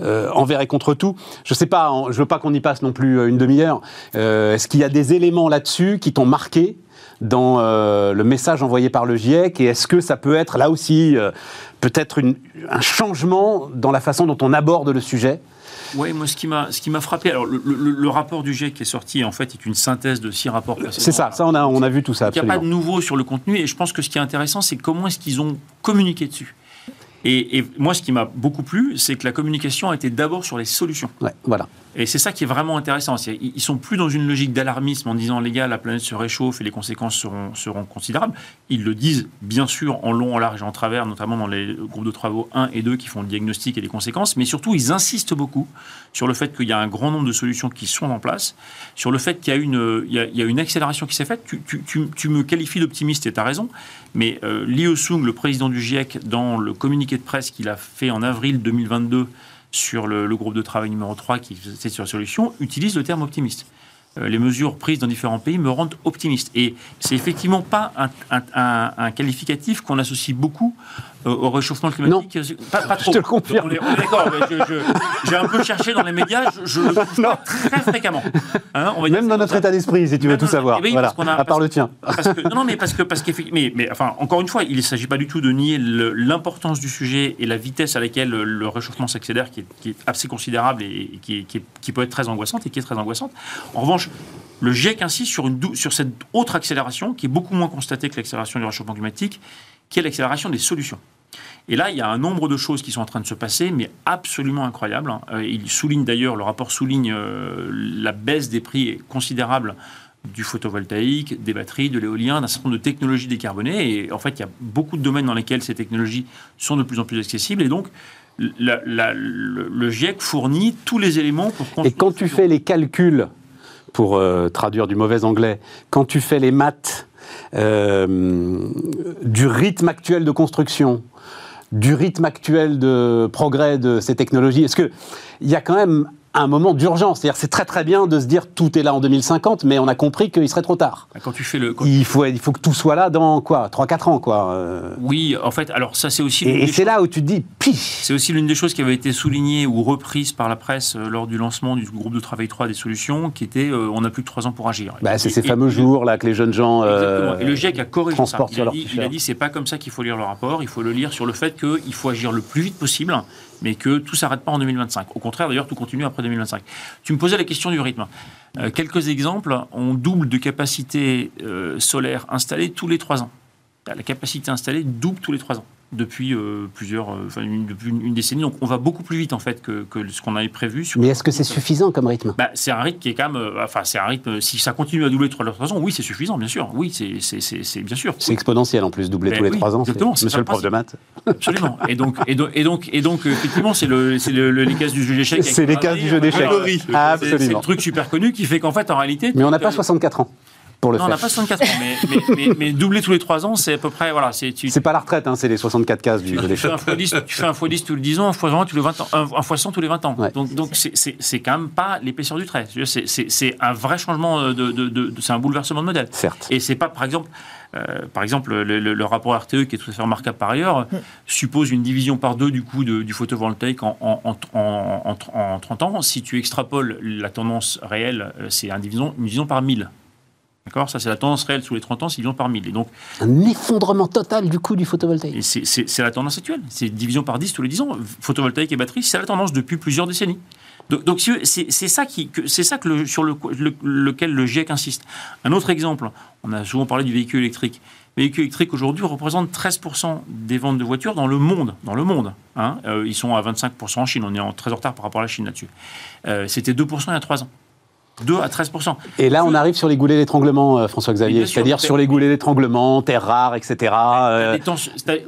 [SPEAKER 1] envers et contre tout. Je ne sais pas, je ne veux pas qu'on y passe non plus une demi-heure. Est-ce qu'il y a des éléments là-dessus qui t'ont marqué? Dans le message envoyé par le GIEC et est-ce que ça peut être là aussi peut-être un changement dans la façon dont on aborde le sujet?
[SPEAKER 4] Oui, moi, ce qui m'a, ce qui m'a frappé, alors le, rapport du GIEC qui est sorti, en fait, est une synthèse de six rapports
[SPEAKER 1] C'est ça, ça on a, on a vu tout ça.
[SPEAKER 4] Il n'y a pas de nouveau sur le contenu, et je pense que ce qui est intéressant, c'est comment est-ce qu'ils ont communiqué dessus. Et, moi, ce qui m'a beaucoup plu, c'est que la communication a été d'abord sur les solutions.
[SPEAKER 1] Ouais, voilà.
[SPEAKER 4] Et c'est ça qui est vraiment intéressant. Ils sont plus dans une logique d'alarmisme en disant les gars, la planète se réchauffe et les conséquences seront, considérables. Ils le disent bien sûr en long, en large et en travers, notamment dans les groupes de travaux 1 et 2 qui font le diagnostic et les conséquences. Mais surtout, ils insistent beaucoup sur le fait qu'il y a un grand nombre de solutions qui sont en place, sur le fait qu'il y a une, accélération qui s'est faite. Tu, me qualifies d'optimiste et tu as raison. Mais euh, Liu Sung, le président du GIEC, dans le communiqué de presse qu'il a fait en avril 2022, sur le, groupe de travail numéro 3 qui est sur la solution, utilise le terme optimiste. Euh, les mesures prises dans différents pays me rendent optimiste. Et c'est effectivement pas un qualificatif qu'on associe beaucoup au réchauffement climatique
[SPEAKER 1] non. Pas, trop. Je te le confirme.
[SPEAKER 4] D'accord, j'ai un peu cherché dans les médias, je, le vois très fréquemment.
[SPEAKER 1] Hein, Même dans notre état d'esprit, si tu veux tout savoir. Eh voilà, à part le tien.
[SPEAKER 4] non, mais parce que, parce mais, mais enfin, encore une fois, il ne s'agit pas du tout de nier l'importance du sujet et la vitesse à laquelle le réchauffement s'accélère, qui, est assez considérable et qui, qui, peut être très angoissante et qui est très angoissante. En revanche, le GIEC insiste sur, une, sur cette autre accélération qui est beaucoup moins constatée que l'accélération du réchauffement climatique, qui est l'accélération des solutions. Et là, il y a un nombre de choses qui sont en train de se passer, mais absolument incroyables. Hein. Euh, il souligne d'ailleurs, le rapport souligne euh, la baisse des prix considérable du photovoltaïque, des batteries, de l'éolien, d'un certain nombre de technologies décarbonées. Et en fait, il y a beaucoup de domaines dans lesquels ces technologies sont de plus en plus accessibles. Et donc, le, GIEC fournit tous les éléments pour...
[SPEAKER 1] Et quand tu fais les calculs pour euh, traduire du mauvais anglais, quand tu fais les maths euh, du rythme actuel de construction, du rythme actuel de progrès de ces technologies, est-ce qu'il y a quand même un moment d'urgence. C'est-à-dire, c'est très très bien de se dire tout est là en 2050, mais on a compris qu'il serait trop tard.
[SPEAKER 4] Quand tu fais le,
[SPEAKER 1] il faut il faut que tout soit là dans quoi? 3-4 ans quoi.
[SPEAKER 4] Euh. Oui, en fait, alors ça c'est aussi.
[SPEAKER 1] Et, c'est là où tu te dis pif.
[SPEAKER 4] C'est aussi l'une des choses qui avait été soulignée ou reprise par la presse euh, lors du lancement du groupe de travail 3 des solutions, qui était euh, on n'a plus que 3 ans pour agir.
[SPEAKER 1] Bah, c'est ces fameux jours là que les jeunes gens.
[SPEAKER 4] Et le GIEC a corrigé ça. Il a, dit, il a dit c'est pas comme ça qu'il faut lire le rapport. Il faut le lire sur le fait qu'il faut agir le plus vite possible mais que tout s'arrête pas en 2025. Au contraire, d'ailleurs, tout continue après 2025. Tu me posais la question du rythme. Euh, quelques exemples. On double de capacité euh, solaire installée tous les trois ans. La capacité installée double tous les trois ans depuis euh, plusieurs, euh, enfin une, depuis une, décennie. Donc on va beaucoup plus vite en fait que, que ce qu'on avait prévu.
[SPEAKER 1] Mais est-ce que c'est suffisant comme rythme?
[SPEAKER 4] Bah, C'est un rythme qui est quand même, euh, enfin c'est un rythme. Si ça continue à doubler tous les trois ans, oui c'est suffisant, bien sûr. Oui c'est bien sûr.
[SPEAKER 1] C'est exponentiel en plus, doubler ben tous les trois ans.
[SPEAKER 4] Exactement.
[SPEAKER 1] Monsieur le prof de maths.
[SPEAKER 4] Absolument. Et donc et donc et donc, et donc effectivement c'est le, le, les cases du jeu d'échecs.
[SPEAKER 1] C'est les cases du jeu d'échecs.
[SPEAKER 4] Absolument. C'est le truc super connu qui fait qu'en fait en réalité.
[SPEAKER 1] Mais on n'a pas 64 ans
[SPEAKER 4] non, on n'a pas 64 ans, mais, mais, doubler tous les 3 ans, c'est à peu près. Voilà,
[SPEAKER 1] c'est pas la retraite, hein, c'est les 64 cases du
[SPEAKER 4] tu, fais un fois 10, tu fais un fois 10 tous les 10 ans, un fois 20 tous les 20 ans, un, fois 100 tous les 20 ans. Donc, donc c'est quand même pas l'épaisseur du trait. C'est un vrai changement, de, de, de, c'est un bouleversement de modèle.
[SPEAKER 1] Certes.
[SPEAKER 4] Et c'est pas, par exemple. Euh, par exemple, le, rapport RTE, qui est tout à fait remarquable par ailleurs, suppose une division par deux du coût du photovoltaïque en, en, en, en, 30 ans. Si tu extrapoles la tendance réelle, euh, c'est une division, une division par 1000. D'accord? Ça, c'est la tendance réelle sous les 30 ans, c'est division par 1000. Et donc,
[SPEAKER 1] un effondrement total du coût du photovoltaïque.
[SPEAKER 4] C'est la tendance actuelle. C'est division par 10 tous les 10 ans. Photovoltaïque et batterie, c'est la tendance depuis plusieurs décennies. Donc, c'est ça, qui, c'est ça que le, sur le, lequel le GIEC insiste. Un autre exemple, on a souvent parlé du véhicule électrique. Le véhicule électrique aujourd'hui représente 13% des ventes de voitures dans le monde. Dans le monde hein. Euh, ils sont à 25% en Chine. On est en très en retard par rapport à la Chine là-dessus. Euh, c'était 2% il y a 3 ans. 2 à 13%
[SPEAKER 1] Et là, on arrive sur les goulets d'étranglement, euh, François-Xavier, c'est-à-dire sur les goulets d'étranglement, terres rares, etc.
[SPEAKER 4] Euh.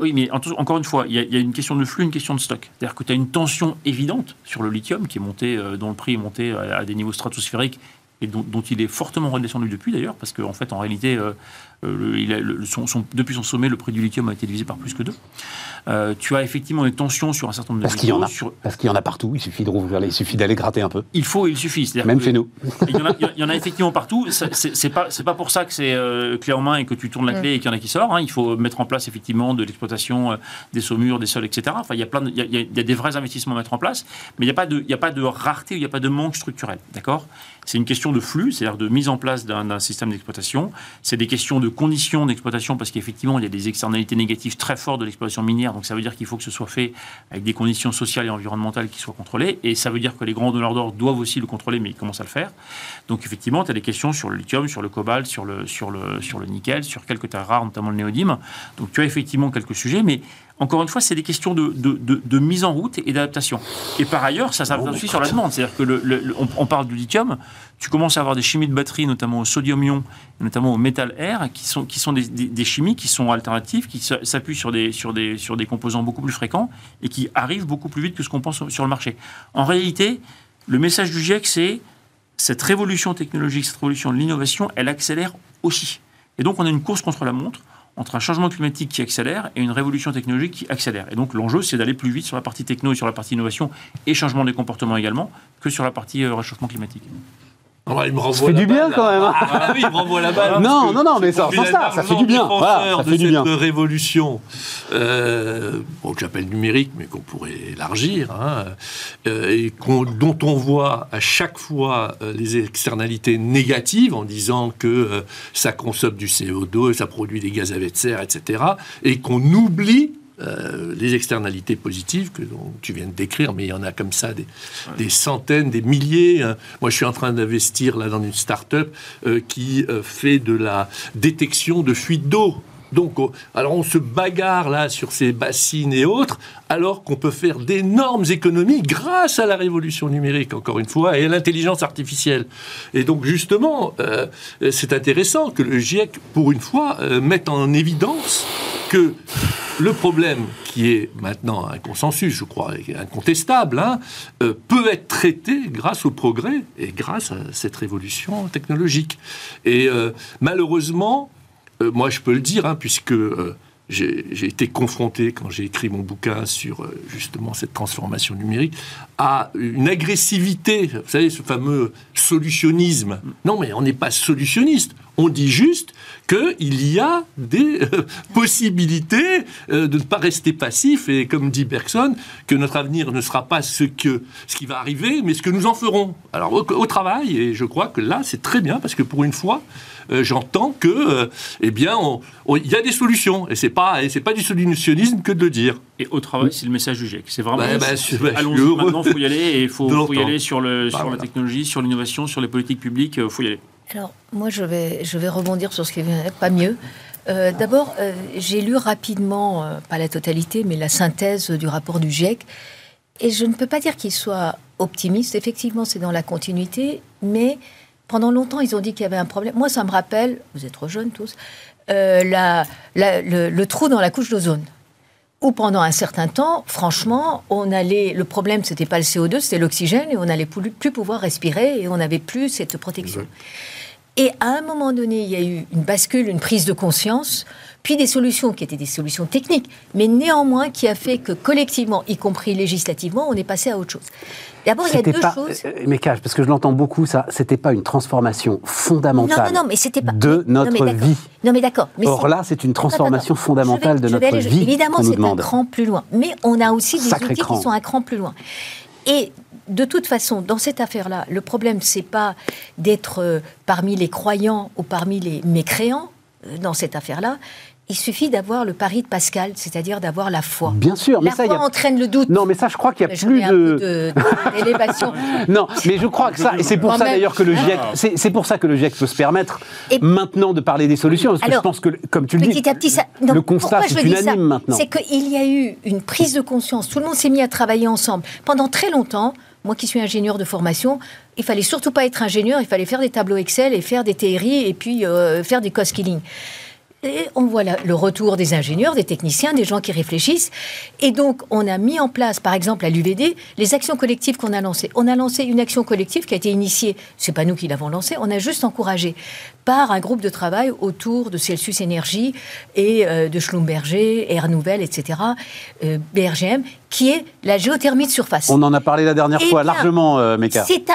[SPEAKER 4] Oui, mais encore une fois, il y, a une question de flux, une question de stock. C'est-à-dire que tu as une tension évidente sur le lithium, qui est monté, euh, dont le prix est monté à des niveaux stratosphériques et dont, il est fortement redescendu depuis d'ailleurs, parce qu'en fait, en réalité, euh, il a, depuis son sommet, le prix du lithium a été divisé par plus que deux. Euh, tu as effectivement des tensions sur un certain nombre de
[SPEAKER 1] parce qu'il y en a Parce qu'il y en a partout. Il suffit de rouvrir, il suffit d'aller gratter un peu.
[SPEAKER 4] Il faut, il suffit.
[SPEAKER 1] Même chez nous.
[SPEAKER 4] Il y, en a, il y, en a, effectivement partout. C'est pas, c'est pas pour ça que c'est euh, clé en main et que tu tournes la clé et qu'il y en a qui sort. Hein. Il faut mettre en place effectivement de l'exploitation des saumures, des sols, etc. Enfin, il y a plein, il, y a, des vrais investissements à mettre en place, mais il n'y a pas de, il y a pas de rareté, il n'y a pas de manque structurel. D'accord C'est une question de flux, c'est-à-dire de mise en place d'un système d'exploitation. C'est des questions de conditions d'exploitation parce qu'effectivement, il y a des externalités négatives très fortes de l'exploitation minière. Donc ça veut dire qu'il faut que ce soit fait avec des conditions sociales et environnementales qui soient contrôlées. Et ça veut dire que les grands donneurs d'or doivent aussi le contrôler, mais ils commencent à le faire. Donc effectivement, tu as des questions sur le lithium, sur le cobalt, sur le, sur le, sur le nickel, sur quelques terres rares, notamment le néodyme. Donc tu as effectivement quelques sujets, mais encore une fois, c'est des questions de, de, mise en route et d'adaptation. Et par ailleurs, ça s'adapte aussi sur la demande. C'est-à-dire que le, on, parle du lithium, tu commences à avoir des chimies de batterie, notamment au sodium-ion, notamment au métal air, qui sont, qui sont des, des, chimies qui sont alternatives, qui s'appuient sur des, sur, des, sur des composants beaucoup plus fréquents et qui arrivent beaucoup plus vite que ce qu'on pense sur le marché. En réalité, le message du GIEC, c'est cette révolution technologique, cette révolution de l'innovation, elle accélère aussi. Et donc, on a une course contre la montre entre un changement climatique qui accélère et une révolution technologique qui accélère. Et donc l'enjeu, c'est d'aller plus vite sur la partie techno et sur la partie innovation et changement des comportements également que sur la partie euh, réchauffement climatique.
[SPEAKER 2] Ah il me
[SPEAKER 1] ça fait du bien quand même. Hein.
[SPEAKER 2] Ah, oui, il me renvoie la balle.
[SPEAKER 1] non, non, non, mais ça, ça, ça fait du bien. Voilà, ça fait du bien.
[SPEAKER 2] Cette révolution, euh, que j'appelle numérique, mais qu'on pourrait élargir, hein, euh, et dont on voit à chaque fois euh, les externalités négatives en disant que euh, ça consomme du CO2, ça produit des gaz à effet de serre, etc., et qu'on oublie euh, les externalités positives que tu viens de décrire, mais il y en a comme ça des, centaines, des milliers. Hein. Moi, je suis en train d'investir là dans une start-up euh, qui euh, fait de la détection de fuite d'eau. Donc, alors on se bagarre là sur ces bassines et autres, alors qu'on peut faire d'énormes économies grâce à la révolution numérique, encore une fois, et à l'intelligence artificielle. Et donc, justement, c'est intéressant que le GIEC, pour une fois, mette en évidence que le problème qui est maintenant un consensus, je crois, incontestable, hein, euh, peut être traité grâce au progrès et grâce à cette révolution technologique. Et euh, malheureusement, euh, moi je peux le dire, hein, puisque j'ai été confronté, quand j'ai écrit mon bouquin sur justement cette transformation numérique, à une agressivité, vous savez, ce fameux solutionnisme. Non, mais on n'est pas solutionniste. On dit juste qu'il y a des euh, *laughs* possibilités euh, de ne pas rester passif et, comme dit Bergson, que notre avenir ne sera pas ce, que, ce qui va arriver, mais ce que nous en ferons. Alors, au, travail, et je crois que là, c'est très bien, parce que pour une fois, euh, j'entends que, eh bien, il y a des solutions, et c'est pas, et c'est pas du solutionnisme que de le dire.
[SPEAKER 4] Et au travail, c'est le message du GIEC. C'est vraiment. Bah, bah, allons-y maintenant, il faut y aller, et il faut, faut, y aller sur, le, bah, sur la technologie, sur l'innovation, sur les politiques publiques, il faut y aller.
[SPEAKER 3] Alors, moi, je vais, je vais rebondir sur ce qui vient, pas mieux. Euh, d'abord, euh, j'ai lu rapidement, euh, pas la totalité, mais la synthèse du rapport du GIEC. Et je ne peux pas dire qu'il soit optimiste. Effectivement, c'est dans la continuité, mais pendant longtemps, ils ont dit qu'il y avait un problème. Moi, ça me rappelle, vous êtes trop jeunes tous, la, le, le, trou dans la couche d'ozone où pendant un certain temps, franchement, on allait. Le problème, c'était pas le CO2, c'était l'oxygène, et on n'allait plus, plus, pouvoir respirer, et on n'avait plus cette protection. Et à un moment donné, il y a eu une bascule, une prise de conscience, puis des solutions qui étaient des solutions techniques, mais néanmoins qui a fait que collectivement, y compris législativement, on est passé à autre chose. D'abord, il y a deux choses.
[SPEAKER 1] Euh, mais parce que je l'entends beaucoup, ça, c'était pas une transformation fondamentale non, non, mais pas... de notre vie.
[SPEAKER 3] Non, mais d'accord.
[SPEAKER 1] Or là, c'est une transformation fondamentale de notre vie.
[SPEAKER 3] Évidemment, c'est un cran plus loin. Mais on a aussi des outils qui sont un cran plus loin. Et de toute façon, dans cette affaire-là, le problème, c'est pas d'être euh, parmi les croyants ou parmi les mécréants euh, dans cette affaire-là. Il suffit d'avoir le pari de Pascal, c'est-à-dire d'avoir la foi.
[SPEAKER 1] Bien sûr,
[SPEAKER 3] mais la foi entraîne le doute.
[SPEAKER 1] Non, mais ça, je crois qu'il y a plus de,
[SPEAKER 3] d'élévation. *laughs*
[SPEAKER 1] non, mais je crois que ça, et c'est pour ça d'ailleurs que le GIEC, c'est pour ça que le GIEC peut se permettre maintenant de parler des solutions, parce que je pense que, comme tu le dis, à petit, ça, le constat c'est unanime maintenant.
[SPEAKER 3] C'est qu'il y a eu une prise de conscience. Tout le monde s'est mis à travailler ensemble pendant très longtemps. Moi qui suis ingénieur de formation, il fallait surtout pas être ingénieur, il fallait faire des tableaux Excel et faire des théories et puis euh, faire des cost killing. Et on voit le retour des ingénieurs, des techniciens, des gens qui réfléchissent. Et donc, on a mis en place, par exemple, à l'UVD, les actions collectives qu'on a lancées. On a lancé une action collective qui a été initiée, c'est pas nous qui l'avons lancée, on a juste encouragé par un groupe de travail autour de Celsius Énergie et euh, de Schlumberger, Air Nouvelle, etc., euh, BRGM, qui est la géothermie de surface.
[SPEAKER 1] On en a parlé la dernière fois, largement, euh,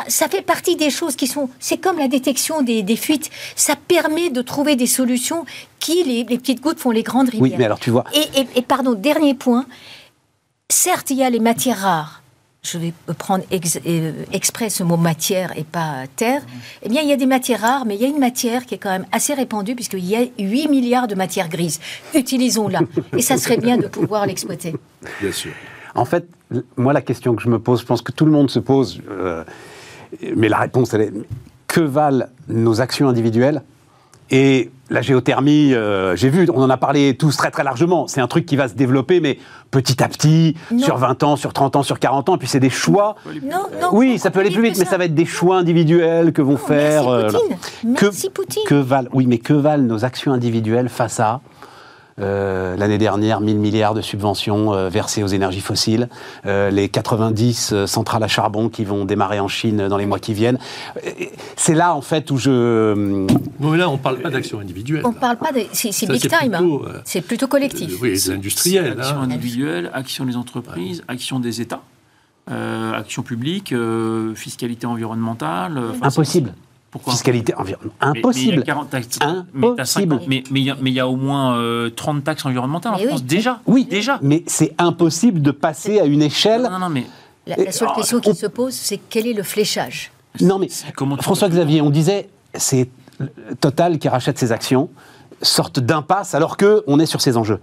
[SPEAKER 3] Ça fait partie des choses qui sont... C'est comme la détection des, fuites. Ça permet de trouver des solutions qui, les, petites gouttes, font les grandes rivières.
[SPEAKER 1] Oui, mais alors tu vois...
[SPEAKER 3] et pardon, dernier point. Certes, il y a les matières rares je vais prendre euh, exprès ce mot matière et pas terre, eh bien, il y a des matières rares, mais il y a une matière qui est quand même assez répandue, puisqu'il y a 8 milliards de matières grises. Utilisons-la. Et ça serait bien de pouvoir l'exploiter.
[SPEAKER 2] Bien sûr.
[SPEAKER 1] En fait, moi, la question que je me pose, je pense que tout le monde se pose, euh, mais la réponse, elle est que valent nos actions individuelles et la géothermie, euh, j'ai vu, on en a parlé tous très très largement. C'est un truc qui va se développer, mais petit à petit, sur 20 ans, sur 30 ans, sur 40 ans. Et puis c'est des choix.
[SPEAKER 3] Non, non,
[SPEAKER 1] oui, ça peut aller plus vite, mais ça va être des choix individuels que vont faire.
[SPEAKER 3] Merci Poutine. merci Poutine.
[SPEAKER 1] Que valent, oui, mais que valent nos actions individuelles face à euh, l'année dernière, 1000 milliards de subventions euh, versées aux énergies fossiles, euh, les 90 centrales à charbon qui vont démarrer en Chine dans les mois qui viennent. C'est là, en fait, où je...
[SPEAKER 2] Non, mais là, on ne parle pas d'action individuelle.
[SPEAKER 3] On ne parle pas de... C'est big time. Hein. C'est plutôt collectif.
[SPEAKER 2] oui, les industriels.
[SPEAKER 4] Action hein. individuelle, action des entreprises, action des États. action publique, fiscalité environnementale.
[SPEAKER 1] Impossible. Fiscalité environnementale. Impossible.
[SPEAKER 4] Mais il y, a au moins 30 euh, taxes environnementales en France, déjà.
[SPEAKER 1] Oui, déjà. Mais c'est impossible de passer à une échelle.
[SPEAKER 3] Non, non, mais. La, seule question qui se pose, c'est quel est le fléchage?
[SPEAKER 1] Non, mais François-Xavier, on disait, c'est Total qui rachète ses actions, sorte d'impasse alors qu'on est sur ces enjeux.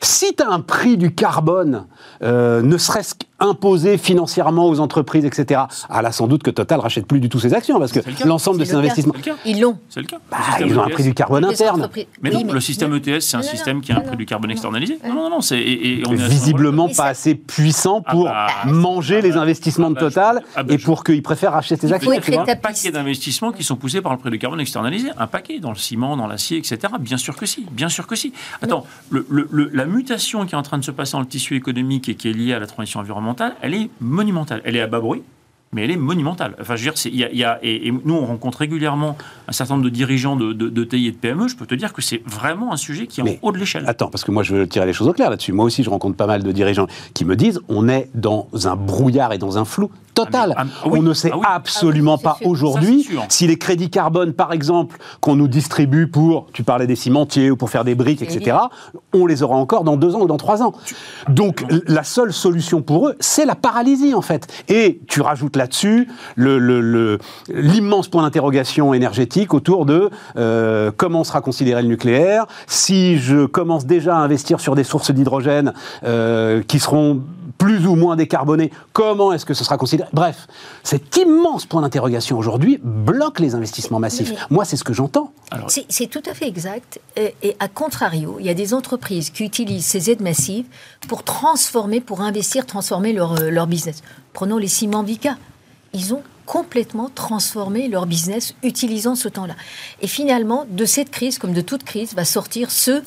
[SPEAKER 1] Si tu as un prix du carbone, euh, ne serait-ce imposer financièrement aux entreprises, etc. Ah là, sans doute que Total rachète plus du tout ses actions parce que l'ensemble de ces investissements.
[SPEAKER 3] Ils l'ont.
[SPEAKER 4] C'est le cas.
[SPEAKER 1] Bah, ils ont un prix du carbone interne.
[SPEAKER 4] Mais non, le système ETS, c'est un système qui a un prix du carbone externalisé. Non, non, non, c'est
[SPEAKER 1] visiblement pas assez puissant pour ah bah, manger les investissements de ah bah, Total ah bah, et pour qu'ils préfèrent acheter ses actions.
[SPEAKER 4] Il y a un paquet d'investissements qui sont poussés par le prix du carbone externalisé, un paquet dans le ciment, dans l'acier, etc. Bien sûr que si, bien sûr que si. Attends, le, le, la mutation qui est en train de se passer dans le tissu économique et qui est liée à la transition environnementale, elle est monumentale. Elle est à bas bruit, mais elle est monumentale. Enfin, je veux dire, il y a, et, nous, on rencontre régulièrement un certain nombre de dirigeants de, de, TI et de PME. Je peux te dire que c'est vraiment un sujet qui est en haut de l'échelle.
[SPEAKER 1] Attends, parce que moi, je veux tirer les choses au clair là-dessus. Moi aussi, je rencontre pas mal de dirigeants qui me disent on est dans un brouillard et dans un flou Ah, ah, on ne sait ah absolument pas aujourd'hui si les crédits carbone, par exemple, qu'on nous distribue pour, tu parlais des cimentiers ou pour faire des briques, etc., on les aura encore dans deux ans ou dans trois ans. Donc la seule solution pour eux, c'est la paralysie en fait. Et tu rajoutes là-dessus l'immense point d'interrogation énergétique autour de euh, comment sera considéré le nucléaire, si je commence déjà à investir sur des sources d'hydrogène euh, qui seront plus ou moins décarbonées, comment est-ce que ce sera considéré? Bref, cet immense point d'interrogation aujourd'hui bloque les investissements massifs. Moi, c'est ce que j'entends.
[SPEAKER 3] C'est tout à fait exact. Et, à contrario, il y a des entreprises qui utilisent ces aides massives pour transformer, pour investir, transformer leur, euh, leur business. Prenons les ciments Vica. Ils ont complètement transformé leur business utilisant ce temps-là. Et finalement, de cette crise, comme de toute crise, va sortir ceux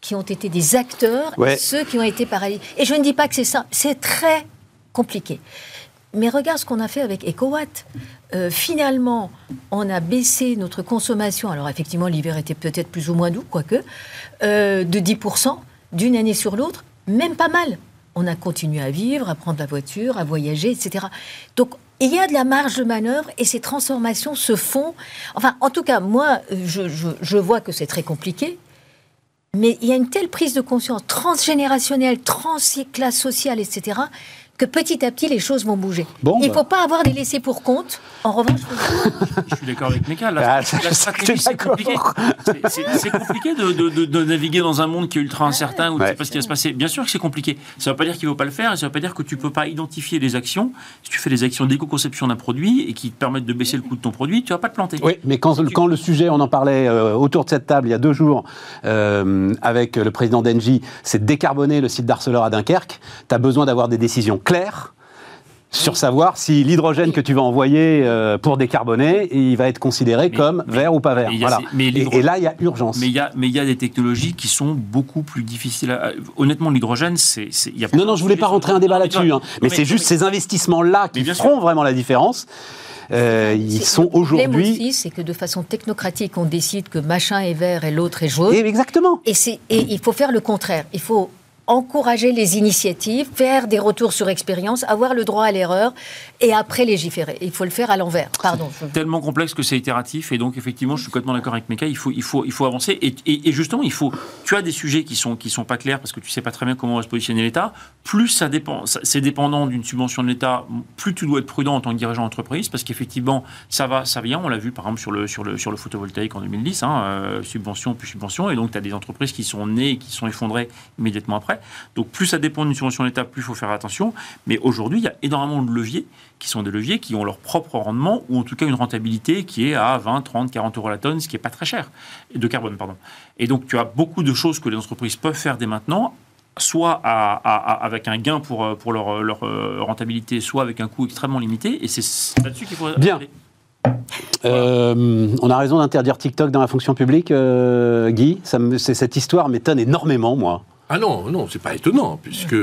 [SPEAKER 3] qui ont été des acteurs et ceux qui ont été paralysés. Et je ne dis pas que c'est ça, c'est très compliqué. Mais regarde ce qu'on a fait avec EcoWatt. Euh, finalement, on a baissé notre consommation, alors effectivement l'hiver était peut-être plus ou moins doux, quoique, euh, de 10% d'une année sur l'autre, même pas mal. On a continué à vivre, à prendre la voiture, à voyager, etc. Donc il y a de la marge de manœuvre et ces transformations se font. Enfin, en tout cas, moi, je vois que c'est très compliqué. Mais il y a une telle prise de conscience transgénérationnelle, transclasse sociale, etc., que petit à petit, les choses vont bouger. il ne bah. faut pas avoir des laissés pour compte. En revanche, *laughs*
[SPEAKER 4] je suis d'accord avec Mika. La, ah, stratégie, c'est compliqué. C'est compliqué de, naviguer dans un monde qui est ultra incertain, où tu ne sais pas ce qui va se passer. Bien sûr que c'est compliqué. Ça ne veut pas dire qu'il ne faut pas le faire, et ça ne veut pas dire que tu ne peux pas identifier des actions. Si tu fais des actions d'éco-conception d'un produit et qui te permettent de baisser le coût de ton produit, tu ne vas pas te planter.
[SPEAKER 1] Oui, mais quand, quand le sujet, on en parlait euh, autour de cette table il y a deux jours, euh, avec le président d'Engie, c'est de décarboner le site d'Arcelor à Dunkerque, tu as besoin d'avoir des décisions clair sur savoir si l'hydrogène que tu vas envoyer euh, pour décarboner, il va être considéré comme vert ou pas vert. Voilà. et, là, il y a urgence.
[SPEAKER 4] Mais il y a, mais il y a des technologies qui sont beaucoup plus difficiles. À... Honnêtement, l'hydrogène, c'est.
[SPEAKER 1] Non, non, je voulais pas rentrer un débat là-dessus. Hein. Mais, c'est juste ces investissements-là qui feront vraiment la différence. Euh, ils sont aujourd'hui.
[SPEAKER 3] aussi, c'est que de façon technocratique, on décide que machin est vert et l'autre est jaune.
[SPEAKER 1] exactement.
[SPEAKER 3] Et, et il faut faire le contraire. Il faut encourager les initiatives, faire des retours sur expérience, avoir le droit à l'erreur et après légiférer. Il faut le faire à l'envers. Pardon.
[SPEAKER 4] Tellement complexe que c'est itératif et donc effectivement, je suis complètement d'accord avec Meka. Il faut, il faut, il faut avancer et, et, justement, il faut. Tu as des sujets qui sont qui sont pas clairs parce que tu sais pas très bien comment va se positionner l'État. Plus ça dépend, c'est dépendant d'une subvention de l'État. Plus tu dois être prudent en tant que dirigeant d'entreprise parce qu'effectivement, ça va, ça vient. On l'a vu par exemple sur le sur le sur le photovoltaïque en 2010, hein, euh, subvention puis subvention et donc tu as des entreprises qui sont nées et qui sont effondrées immédiatement après. Donc plus ça dépend d'une subvention d'État, plus il faut faire attention. Mais aujourd'hui, il y a énormément de leviers qui sont des leviers qui ont leur propre rendement, ou en tout cas une rentabilité qui est à 20, 30, 40 euros la tonne, ce qui n'est pas très cher, de carbone, pardon. Et donc tu as beaucoup de choses que les entreprises peuvent faire dès maintenant, soit avec un gain pour, pour leur, leur, euh, rentabilité, soit avec un coût extrêmement limité, et c'est là-dessus qu'il faut...
[SPEAKER 1] Bien. Euh, on a raison d'interdire TikTok dans la fonction publique, euh, Guy? cette histoire m'étonne énormément, moi.
[SPEAKER 2] Ah non, non, c'est pas étonnant, puisque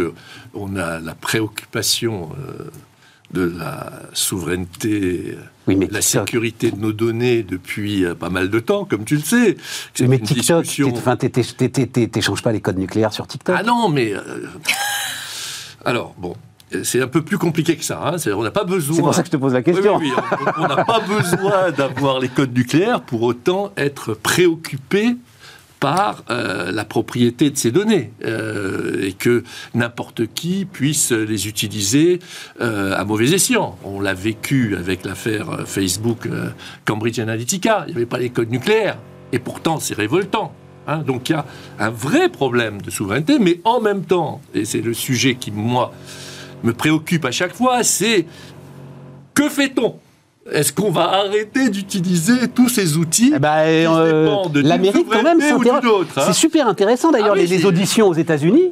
[SPEAKER 2] on a la préoccupation euh, de la souveraineté, de la sécurité de nos données depuis euh, pas mal de temps, comme tu le sais.
[SPEAKER 1] Mais TikTok, t'échanges pas les codes nucléaires sur TikTok
[SPEAKER 2] Ah non, mais... Euh, alors, bon, c'est un peu plus compliqué que ça. Hein. On n'a pas besoin.
[SPEAKER 1] C'est pour ça que je te pose la question.
[SPEAKER 2] on n'a pas besoin d'avoir les codes nucléaires pour autant être préoccupé par euh, la propriété de ces données euh, et que n'importe qui puisse les utiliser euh, à mauvais escient. On l'a vécu avec l'affaire Facebook Cambridge Analytica. Il n'y avait pas les codes nucléaires et pourtant c'est révoltant. Hein. Donc il y a un vrai problème de souveraineté, mais en même temps, et c'est le sujet qui moi me préoccupe à chaque fois, c'est que fait-on est-ce qu'on va arrêter d'utiliser tous ces outils
[SPEAKER 1] eh ben, euh, L'Amérique, quand même, hein c'est super intéressant d'ailleurs, ah les, auditions aux États-Unis.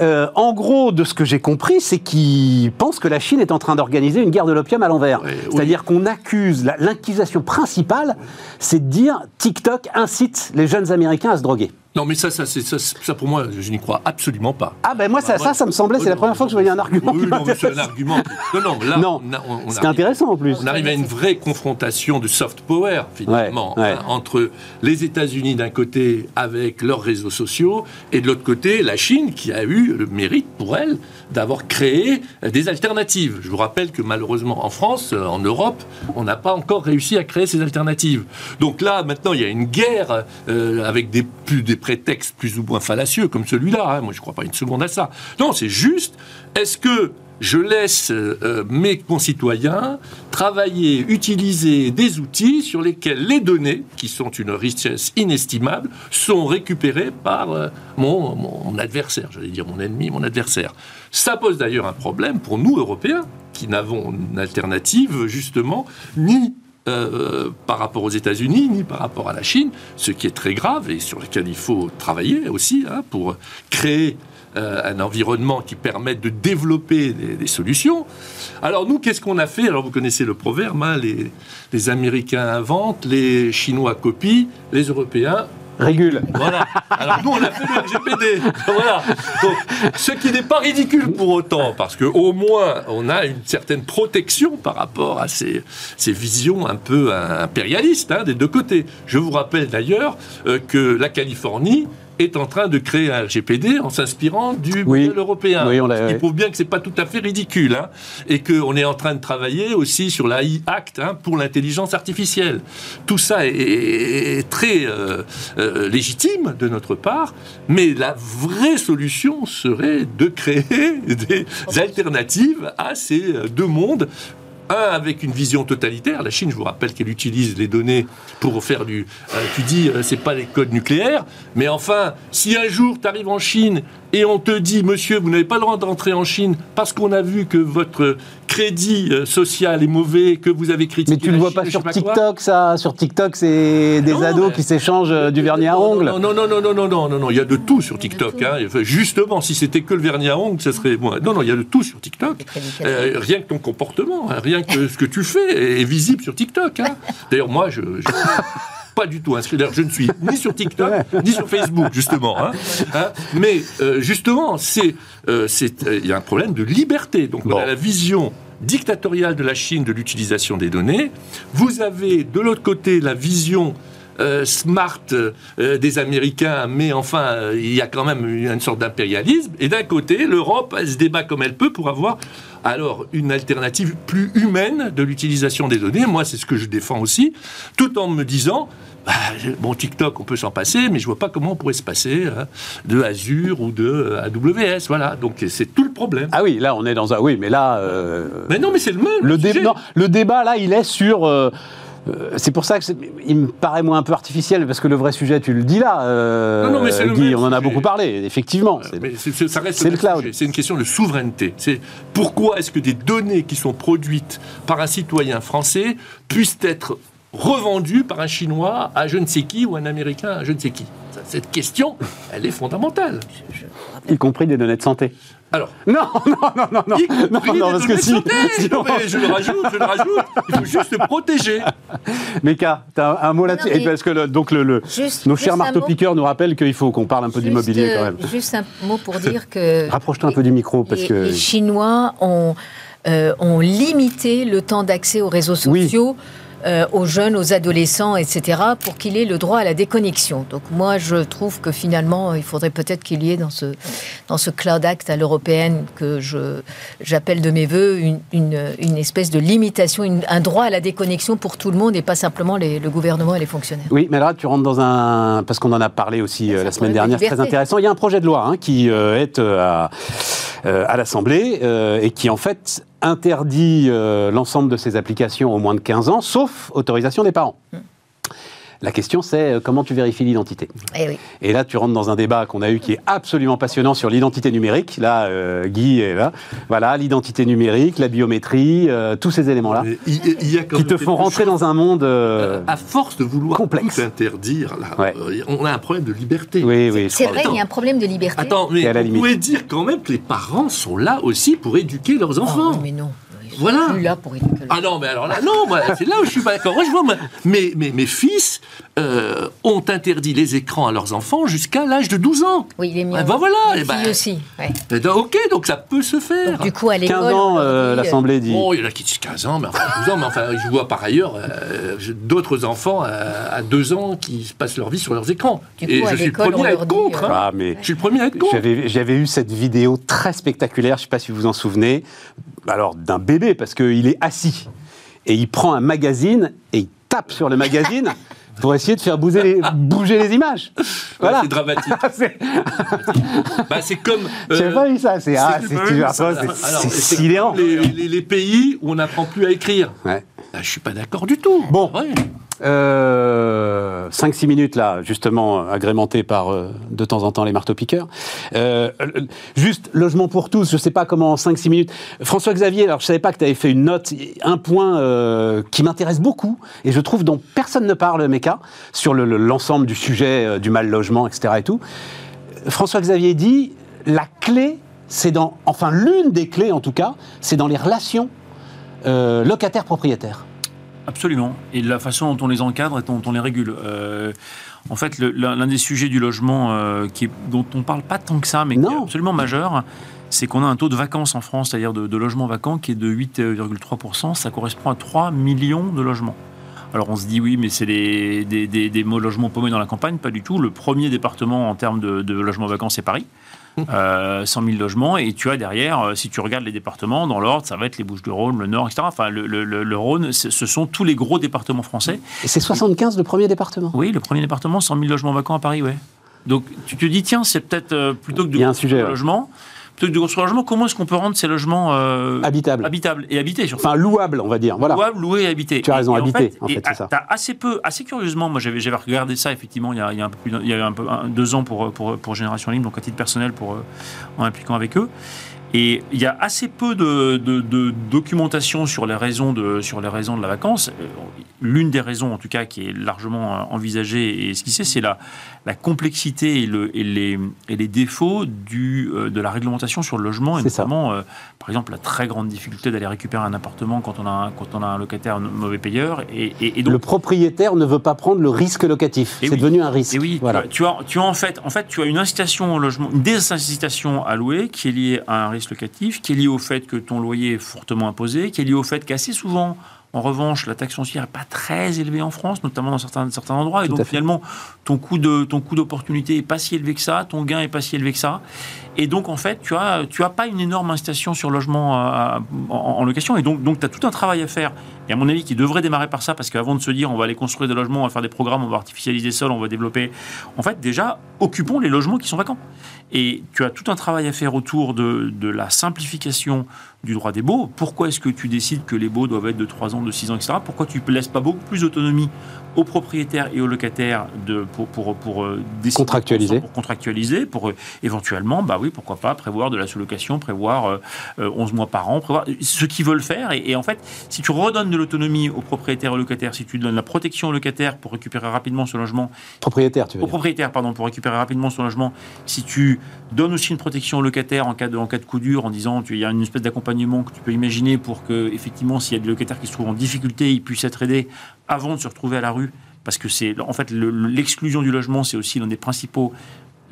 [SPEAKER 1] Euh, en gros, de ce que j'ai compris, c'est qu'ils pensent que la Chine est en train d'organiser une guerre de l'opium à l'envers. C'est-à-dire qu'on accuse, l'inquisition principale, c'est de dire TikTok incite les jeunes Américains à se droguer.
[SPEAKER 2] Non, mais ça, ça, ça, ça, pour moi, je n'y crois absolument pas.
[SPEAKER 1] Ah ben moi, ça, ça, ça me semblait, c'est la première fois que je voyais un argument.
[SPEAKER 2] Oui, non, c'est un argument. Non, non, là,
[SPEAKER 1] non, c'est intéressant en plus.
[SPEAKER 2] On arrive à une vraie confrontation de soft power finalement hein, entre les États-Unis d'un côté avec leurs réseaux sociaux et de l'autre côté la Chine qui a eu le mérite pour elle d'avoir créé des alternatives. Je vous rappelle que malheureusement en France, en Europe, on n'a pas encore réussi à créer ces alternatives. Donc là, maintenant, il y a une guerre euh, avec des plus des prétexte plus ou moins fallacieux comme celui-là. Hein. Moi, je ne crois pas une seconde à ça. Non, c'est juste, est-ce que je laisse euh, mes concitoyens travailler, utiliser des outils sur lesquels les données, qui sont une richesse inestimable, sont récupérées par euh, mon, mon, adversaire, j'allais dire mon ennemi, mon adversaire. Ça pose d'ailleurs un problème pour nous, Européens, qui n'avons une alternative, justement, ni euh, par rapport aux États-Unis ni par rapport à la Chine, ce qui est très grave et sur lequel il faut travailler aussi hein, pour créer euh, un environnement qui permette de développer des, solutions. Alors nous, qu'est-ce qu'on a fait? Alors vous connaissez le proverbe, hein, les, les Américains inventent, les Chinois copient, les Européens
[SPEAKER 1] Régule.
[SPEAKER 2] Voilà. Alors nous, on a fait le RGPD. *laughs* Voilà. Donc, ce qui n'est pas ridicule pour autant, parce qu'au moins, on a une certaine protection par rapport à ces, ces visions un peu impérialistes hein, des deux côtés. Je vous rappelle d'ailleurs euh, que la Californie est en train de créer un RGPD en s'inspirant du modèle européen. Oui, ce qui prouve bien que c'est pas tout à fait ridicule. Hein, et qu'on est en train de travailler aussi sur l'AI Act hein, pour l'intelligence artificielle. Tout ça est, très euh, euh, légitime de notre part, mais la vraie solution serait de créer *laughs* des alternatives à ces deux mondes un avec une vision totalitaire. La Chine, je vous rappelle qu'elle utilise les données pour faire du. Euh, tu dis, euh, c'est pas les codes nucléaires, mais enfin, si un jour tu arrives en Chine et on te dit, monsieur, vous n'avez pas le droit d'entrer en Chine parce qu'on a vu que votre crédit euh, social est mauvais, que vous avez critiqué.
[SPEAKER 1] Mais tu ne le vois pas sur TikTok, ça Sur TikTok, c'est des ados qui s'échangent euh, du vernis à ongles.
[SPEAKER 2] Non, non, non, non, non, non, non, non, non, il y a de tout sur TikTok. Hein. Justement, si c'était que le vernis à ongles, ça serait. Bon, non, non, il y a de tout sur TikTok. Euh, rien que ton comportement, hein, rien que ce que tu fais est visible sur TikTok. Hein. *laughs* D'ailleurs, moi, je pas du tout inscrit. je ne suis ni sur TikTok, ni sur Facebook, justement. Hein. Hein. Mais euh, justement, c'est, euh, euh, il y a un problème de liberté. Donc, on a la vision dictatoriale de la Chine de l'utilisation des données. Vous avez de l'autre côté la vision smart des Américains, mais enfin, il y a quand même une sorte d'impérialisme. Et d'un côté, l'Europe, elle se débat comme elle peut pour avoir alors une alternative plus humaine de l'utilisation des données. Moi, c'est ce que je défends aussi, tout en me disant, bah, bon, TikTok, on peut s'en passer, mais je vois pas comment on pourrait se passer hein, de Azure ou de euh, AWS. Voilà, donc c'est tout le problème.
[SPEAKER 1] Ah oui, là, on est dans un. Oui, mais là. Euh,
[SPEAKER 2] mais non, mais c'est le même.
[SPEAKER 1] Le, le débat, là, il est sur. Euh, c'est pour ça que il me paraît moins un peu artificiel parce que le vrai sujet, tu le dis là, non, non, mais Guy, on en a beaucoup parlé, effectivement.
[SPEAKER 2] C'est, ça reste le cloud. C'est une question de souveraineté. C'est pourquoi est-ce que des données qui sont produites par un citoyen français puissent être revendu par un Chinois à je ne sais qui ou un Américain à je ne sais qui? Cette question, elle est fondamentale.
[SPEAKER 1] Y compris des données de santé.
[SPEAKER 2] Alors.
[SPEAKER 1] Non, *laughs* non, non, non, non. non, non parce que si.
[SPEAKER 2] je le rajoute, je le rajoute. Il faut juste se protéger.
[SPEAKER 1] Meka, tu as un, mot là-dessus Parce que le, donc le, nos chers marteaux-piqueurs nous rappellent qu'il faut qu'on parle un peu d'immobilier quand même.
[SPEAKER 3] Juste un mot pour dire que.
[SPEAKER 1] Rapproche-toi un peu du micro parce
[SPEAKER 3] les,
[SPEAKER 1] que.
[SPEAKER 3] Les Chinois ont, euh, ont limité le temps d'accès aux réseaux sociaux. Oui euh, aux jeunes, aux adolescents, etc., pour qu'il ait le droit à la déconnexion. Donc moi, je trouve que finalement, il faudrait peut-être qu'il y ait dans ce, dans ce Cloud Act à l'européenne que je, j'appelle de mes voeux une, une, espèce de limitation, un droit à la déconnexion pour tout le monde et pas simplement les, le gouvernement et les fonctionnaires.
[SPEAKER 1] Oui, mais là, tu rentres dans un... Parce qu'on en a parlé aussi euh, la semaine dernière, c'est très intéressant. Il y a un projet de loi hein, qui euh, est à, à l'Assemblée et qui, en fait, interdit euh, l'ensemble de ces applications aux moins de 15 ans, sauf autorisation des parents. La question, c'est euh, comment tu vérifies l'identité?
[SPEAKER 3] Eh oui.
[SPEAKER 1] Et là, tu rentres dans un débat qu'on a eu qui est absolument passionnant sur l'identité numérique. Là, euh, Guy est là. Voilà, l'identité numérique, la biométrie, euh, tous ces éléments-là. Qui te font rentrer dans un monde. euh,
[SPEAKER 2] à force de vouloir
[SPEAKER 1] complexe.
[SPEAKER 2] tout interdire, là,
[SPEAKER 1] Ouais.
[SPEAKER 2] on a un problème de liberté.
[SPEAKER 1] Oui, oui.
[SPEAKER 3] C'est vrai, il y a un problème de liberté.
[SPEAKER 2] Attends, mais
[SPEAKER 1] C'est à la
[SPEAKER 2] vous pouvez dire quand même que les parents sont là aussi pour éduquer leurs
[SPEAKER 3] Oh,
[SPEAKER 2] enfants.
[SPEAKER 3] mais non.
[SPEAKER 2] Voilà.
[SPEAKER 3] plus là pour éduquer
[SPEAKER 2] Ah non, mais alors là, non, c'est là où je suis pas d'accord. Moi, je vois, moi, mes, mes, mes fils euh, ont interdit les écrans à leurs enfants jusqu'à l'âge de 12 ans.
[SPEAKER 3] Oui, il est mis.
[SPEAKER 2] Ah, bah voilà,
[SPEAKER 3] Les
[SPEAKER 2] eh ben-
[SPEAKER 3] filles aussi. ouais.
[SPEAKER 2] Eh ben, ok, donc ça peut se faire.
[SPEAKER 3] Donc, du coup, à l'école.
[SPEAKER 1] 15 ans, euh,
[SPEAKER 3] dit,
[SPEAKER 1] l'Assemblée dit.
[SPEAKER 2] Oh, il y en a qui disent 15 ans, mais enfin 12 ans, mais enfin, je vois par ailleurs euh, d'autres enfants à, à 2 ans qui passent leur vie sur leurs écrans.
[SPEAKER 3] Du
[SPEAKER 2] Et
[SPEAKER 3] coup,
[SPEAKER 2] je suis le premier à être
[SPEAKER 3] dit,
[SPEAKER 2] contre.
[SPEAKER 3] euh,
[SPEAKER 2] hein.
[SPEAKER 1] Ah, mais.
[SPEAKER 2] Je suis le premier à être contre.
[SPEAKER 1] J'avais, j'avais eu cette vidéo très spectaculaire, je ne sais pas si vous vous en souvenez, alors d'un bébé, parce qu'il est assis, et il prend un magazine, et il tape sur le magazine *laughs* pour essayer de faire bouger les, bouger les images. Voilà.
[SPEAKER 2] C'est dramatique. *laughs*
[SPEAKER 1] C'est-
[SPEAKER 2] Bah, c'est comme. euh,
[SPEAKER 1] J'avais pas vu ça, c'est, ah, sidérant.
[SPEAKER 2] les- les pays où on n'apprend plus à écrire.
[SPEAKER 1] Ouais.
[SPEAKER 2] Bah, je suis pas d'accord du tout.
[SPEAKER 1] Bon.
[SPEAKER 2] Ouais.
[SPEAKER 1] Euh, 5-6 minutes là, justement, agrémentées par euh, de temps en temps les marteaux-piqueurs. Euh, euh, juste, logement pour tous, je ne sais pas comment en 5-6 minutes. François-Xavier, alors je ne savais pas que tu avais fait une note, un point euh, qui m'intéresse beaucoup, et je trouve dont personne ne parle, Meka, sur le- le- l'ensemble du sujet euh, du mal logement, etc. et tout. François-Xavier dit, la clé, c'est dans, enfin l'une des clés en tout cas, c'est dans les relations euh, locataires-propriétaires.
[SPEAKER 4] Absolument. Et la façon dont on les encadre et dont on les régule. Euh, en fait, l'un des sujets du logement euh, qui est- dont on ne parle pas tant que ça, mais qui est absolument majeur, c'est qu'on a un taux de vacances en France, c'est-à-dire de, de logements vacants, qui est de 8,3%. Ça correspond à 3 millions de logements. Alors on se dit oui, mais c'est des, des, des, des mots logements paumés dans la campagne, pas du tout. Le premier département en termes de, de logements vacants, c'est Paris. Euh, 100 000 logements et tu as derrière, euh, si tu regardes les départements dans l'ordre, ça va être les Bouches-du-Rhône, le Nord, etc. Enfin, le, le- le- le Rhône, ce sont tous les gros départements français.
[SPEAKER 1] Et c'est 75 le premier département?
[SPEAKER 4] Oui, le premier département, 100 000 logements vacants à Paris, ouais. Donc tu te dis, tiens, c'est peut-être euh, plutôt que de
[SPEAKER 1] Il y a un sujet, ouais.
[SPEAKER 4] Plutôt que de construire un logement, comment est-ce qu'on peut rendre ces logements euh,
[SPEAKER 1] Habitable.
[SPEAKER 4] habitables et habités surtout
[SPEAKER 1] Enfin, louable, on va dire. Voilà.
[SPEAKER 4] Louable, loué et habité.
[SPEAKER 1] Tu as raison,
[SPEAKER 4] Et- et
[SPEAKER 1] habité, en fait, c'est ça.
[SPEAKER 4] t'as assez peu, assez curieusement, moi j'avais, regardé ça effectivement il y a, il y a un peu plus, il y a un peu un- deux ans pour, pour, pour Génération Libre, donc à titre personnel pour, euh, en impliquant avec eux. Et il y a assez peu de, de- de documentation sur les raisons de, sur les raisons de la vacance. Euh, L'une des raisons, en tout cas, qui est largement envisagée et esquissée, c'est la, la complexité et, le, et, les, et les défauts du, euh, de la réglementation sur le logement, et notamment, euh, par exemple, la très grande difficulté d'aller récupérer un appartement quand on a un, quand on a un locataire mauvais payeur. Et, donc,
[SPEAKER 1] Le propriétaire ne veut pas prendre le risque locatif. C'est
[SPEAKER 4] oui.
[SPEAKER 1] devenu un risque.
[SPEAKER 4] et oui,
[SPEAKER 1] voilà.
[SPEAKER 4] tu, as, tu as- tu as en fait, en fait, tu as une incitation au logement, une désincitation à louer qui est liée à un risque locatif, qui est liée au fait que ton loyer est fortement imposé, qui est liée au fait qu'assez souvent, en revanche, la taxe foncière n'est pas très élevée en France, notamment dans certains, certains endroits, et
[SPEAKER 1] Tout
[SPEAKER 4] donc finalement, ton coût de ton coût d'opportunité est pas si élevé que ça, ton gain est pas si élevé que ça, et donc en fait, tu as tu as pas une énorme incitation sur le logement euh, en, en location, et donc donc tu as tout un travail à faire. Et à mon avis, qui devrait démarrer par ça, parce qu'avant de se dire on va aller construire des logements, on va faire des programmes, on va artificialiser les sols, on va développer. En fait, déjà, occupons les logements qui sont vacants. Et tu as tout un travail à faire autour de, de la simplification du droit des baux. Pourquoi est-ce que tu décides que les baux doivent être de 3 ans, de 6 ans, etc. Pourquoi tu ne laisses pas beaucoup plus d'autonomie aux propriétaires et aux locataires de, pour, pour, pour, euh, décider
[SPEAKER 1] Contractualiser.
[SPEAKER 4] Pour contractualiser, pour euh, éventuellement, bah oui, pourquoi pas, prévoir de la sous-location, prévoir euh, euh, 11 mois par an, prévoir ce qu'ils veulent faire. Et, et en fait, si tu redonnes de l'autonomie aux propriétaires et aux locataires, si tu donnes la protection aux locataires pour récupérer rapidement ce logement,
[SPEAKER 1] Propriétaire, tu veux
[SPEAKER 4] au
[SPEAKER 1] dire.
[SPEAKER 4] propriétaire, pardon, pour récupérer rapidement son logement, si tu donnes aussi une protection au locataire en cas de, en cas de coup dur, en disant qu'il y a une espèce d'accompagnement que tu peux imaginer pour que, effectivement, s'il y a des locataires qui se trouvent en difficulté, ils puissent être aidés avant de se retrouver à la rue. Parce que c'est, en fait, le- l'exclusion du logement, c'est aussi l'un des principaux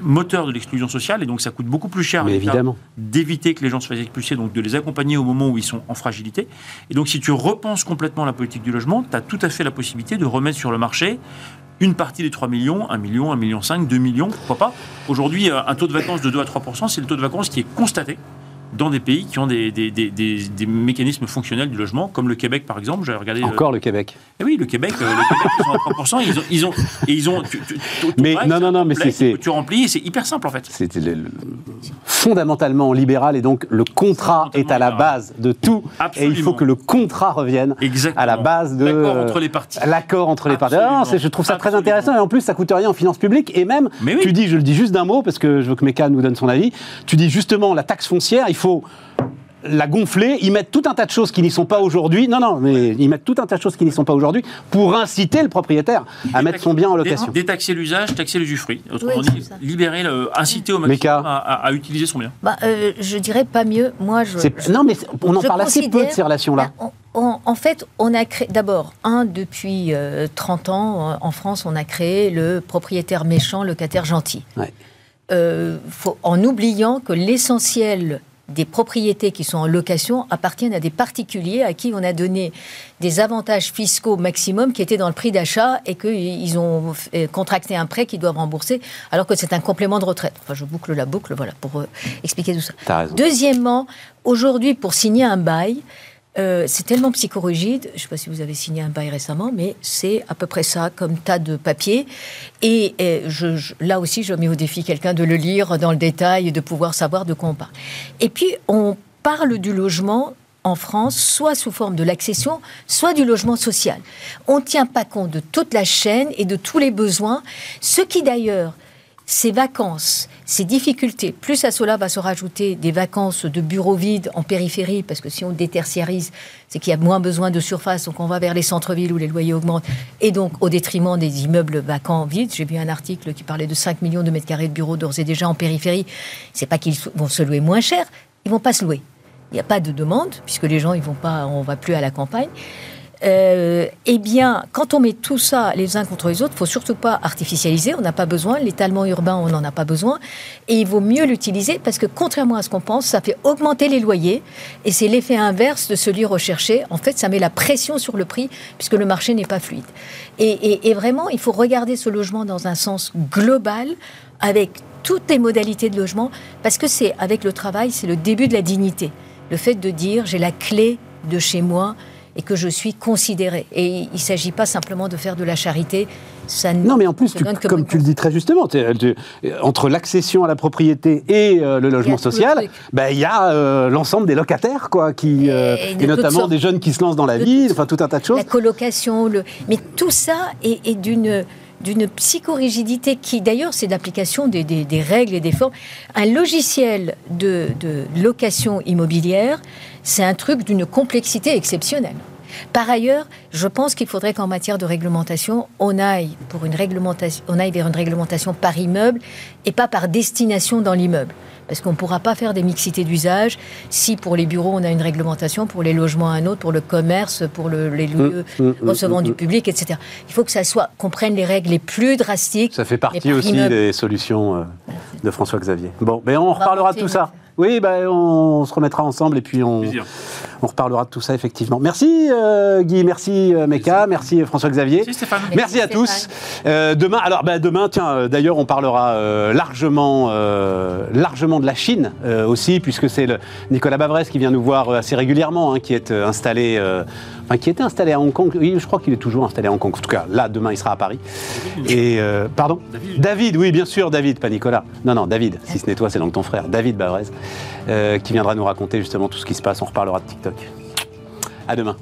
[SPEAKER 4] moteurs de l'exclusion sociale, et donc ça coûte beaucoup plus cher d'éviter que les gens se fassent expulser, donc de les accompagner au moment où ils sont en fragilité. Et donc si tu repenses complètement la politique du logement, tu as tout à fait la possibilité de remettre sur le marché une partie des 3 millions, 1 million, 1 million 5, 2 millions, pourquoi pas. Aujourd'hui, euh, un taux de vacances de 2 à 3% c'est le taux de vacances qui est constaté dans des pays qui ont des, des, des, des, mécanismes fonctionnels du logement, comme le Québec par exemple. J'avais regardé.
[SPEAKER 1] Encore le Québec.
[SPEAKER 4] Eh oui, le Québec, le Québec ils sont à 3%. Ils ont, ils ont, et ils ont.
[SPEAKER 1] mais non, non, non, mais c'est.
[SPEAKER 4] Tu remplis, c'est hyper simple en fait.
[SPEAKER 1] C'est fondamentalement libéral et donc le contrat est à la base de tout.
[SPEAKER 4] Absolument.
[SPEAKER 1] Et il faut que le contrat revienne
[SPEAKER 4] Exactement.
[SPEAKER 1] à la base de.
[SPEAKER 4] L'accord entre les parties.
[SPEAKER 1] L'accord entre les parties. Ah, je trouve ça très intéressant et en plus ça coûte rien en finances publiques et même,
[SPEAKER 4] oui.
[SPEAKER 1] tu dis, je le dis juste d'un mot parce que je veux que Meka nous donne son avis, tu dis justement la taxe foncière, il faut la gonfler, ils mettent tout un tas de choses qui n'y sont pas aujourd'hui. Non, non, mais ils mettent tout un tas de choses qui n'y sont pas aujourd'hui pour inciter le propriétaire à mettre son bien en location.
[SPEAKER 4] Détaxer l'usage, taxer l'usufruit. Autrement oui, dit, libérer, le, inciter au maximum à, à, à, utiliser son bien.
[SPEAKER 3] Bah, euh, je dirais pas mieux. Moi, je.
[SPEAKER 1] je non, mais on en parle assez peu de ces relations-là.
[SPEAKER 3] Bah, on, en fait, on a créé, d'abord, un, depuis euh, 30 ans, en France, on a créé le propriétaire méchant, locataire gentil.
[SPEAKER 1] Ouais.
[SPEAKER 3] Euh, faut, en oubliant que l'essentiel des propriétés qui sont en location appartiennent à des particuliers à qui on a donné des avantages fiscaux maximum qui étaient dans le prix d'achat et qu'ils ont contracté un prêt qu'ils doivent rembourser alors que c'est un complément de retraite. Enfin, je boucle la boucle, voilà, pour euh, expliquer tout ça. Deuxièmement, aujourd'hui, pour signer un bail, euh, c'est tellement psychorigide, je ne sais pas si vous avez signé un bail récemment, mais c'est à peu près ça, comme tas de papier. Et, je, là aussi, je mets au défi quelqu'un de le lire dans le détail et de pouvoir savoir de quoi on parle. Et puis, on parle du logement en France, soit sous forme de l'accession, soit du logement social. On ne tient pas compte de toute la chaîne et de tous les besoins, ce qui d'ailleurs ces vacances, ces difficultés, plus à cela va se rajouter des vacances de bureaux vides en périphérie, parce que si on détertiarise, c'est qu'il y a moins besoin de surface, donc on va vers les centres-villes où les loyers augmentent, et donc au détriment des immeubles vacants vides. J'ai vu un article qui parlait de 5 millions de mètres carrés de bureaux d'ores et déjà en périphérie. C'est pas qu'ils vont se louer moins cher, ils vont pas se louer. Il n'y a pas de demande, puisque les gens, ils vont pas, on va plus à la campagne. Euh, eh bien, quand on met tout ça les uns contre les autres, faut surtout pas artificialiser. On n'a pas besoin. L'étalement urbain, on n'en a pas besoin. Et il vaut mieux l'utiliser parce que, contrairement à ce qu'on pense, ça fait augmenter les loyers. Et c'est l'effet inverse de celui recherché. En fait, ça met la pression sur le prix puisque le marché n'est pas fluide. Et vraiment, il faut regarder ce logement dans un sens global avec toutes les modalités de logement parce que c'est avec le travail, c'est le début de la dignité. Le fait de dire j'ai la clé de chez moi et que je suis considérée. Et il ne s'agit pas simplement de faire de la charité. Ça
[SPEAKER 1] non, mais en plus, tu, comme tu le dis très justement, tu, tu, entre l'accession à la propriété et euh, le logement social, il ben, y a euh, l'ensemble des locataires, quoi, qui, euh, et, notamment des jeunes qui se lancent dans la vie, enfin tout un tas de choses.
[SPEAKER 3] La colocation, le... mais tout ça est, est d'une d'une psychorigidité qui, d'ailleurs, c'est l'application des, des, des, règles et des formes. Un logiciel de, de location immobilière, c'est un truc d'une complexité exceptionnelle. Par ailleurs, je pense qu'il faudrait qu'en matière de réglementation, on aille, pour une réglementation, on aille vers une réglementation par immeuble et pas par destination dans l'immeuble. Parce qu'on ne pourra pas faire des mixités d'usage si pour les bureaux on a une réglementation, pour les logements un autre, pour le commerce, pour le, les lieux mmh, mmh, recevant mmh, du public, etc. Il faut que ça soit, qu'on prenne les règles les plus drastiques.
[SPEAKER 1] Ça fait partie aussi des solutions euh, de François Xavier. Bon, mais on, on reparlera de tout ça. Oui, ben, on se remettra ensemble et puis on, on reparlera de tout ça effectivement. Merci euh, Guy, merci euh, Meka, merci François-Xavier.
[SPEAKER 4] Merci Stéphane.
[SPEAKER 1] Merci, à tous. Euh, demain, alors ben, demain, tiens, d'ailleurs, on parlera euh, largement, largement de la Chine aussi, puisque c'est Nicolas Bavresse qui vient nous voir assez régulièrement, hein, qui est installé. Qui était installé à Hong Kong. Oui, je crois qu'il est toujours installé à Hong Kong. En tout cas, là, demain, il sera à Paris. Et pardon,
[SPEAKER 4] David.
[SPEAKER 1] David. oui, bien sûr, David, pas Nicolas. Non, non, David. Si ce n'est toi, c'est donc ton frère, David Bavrez, qui viendra nous raconter justement tout ce qui se passe. On reparlera de TikTok. À demain.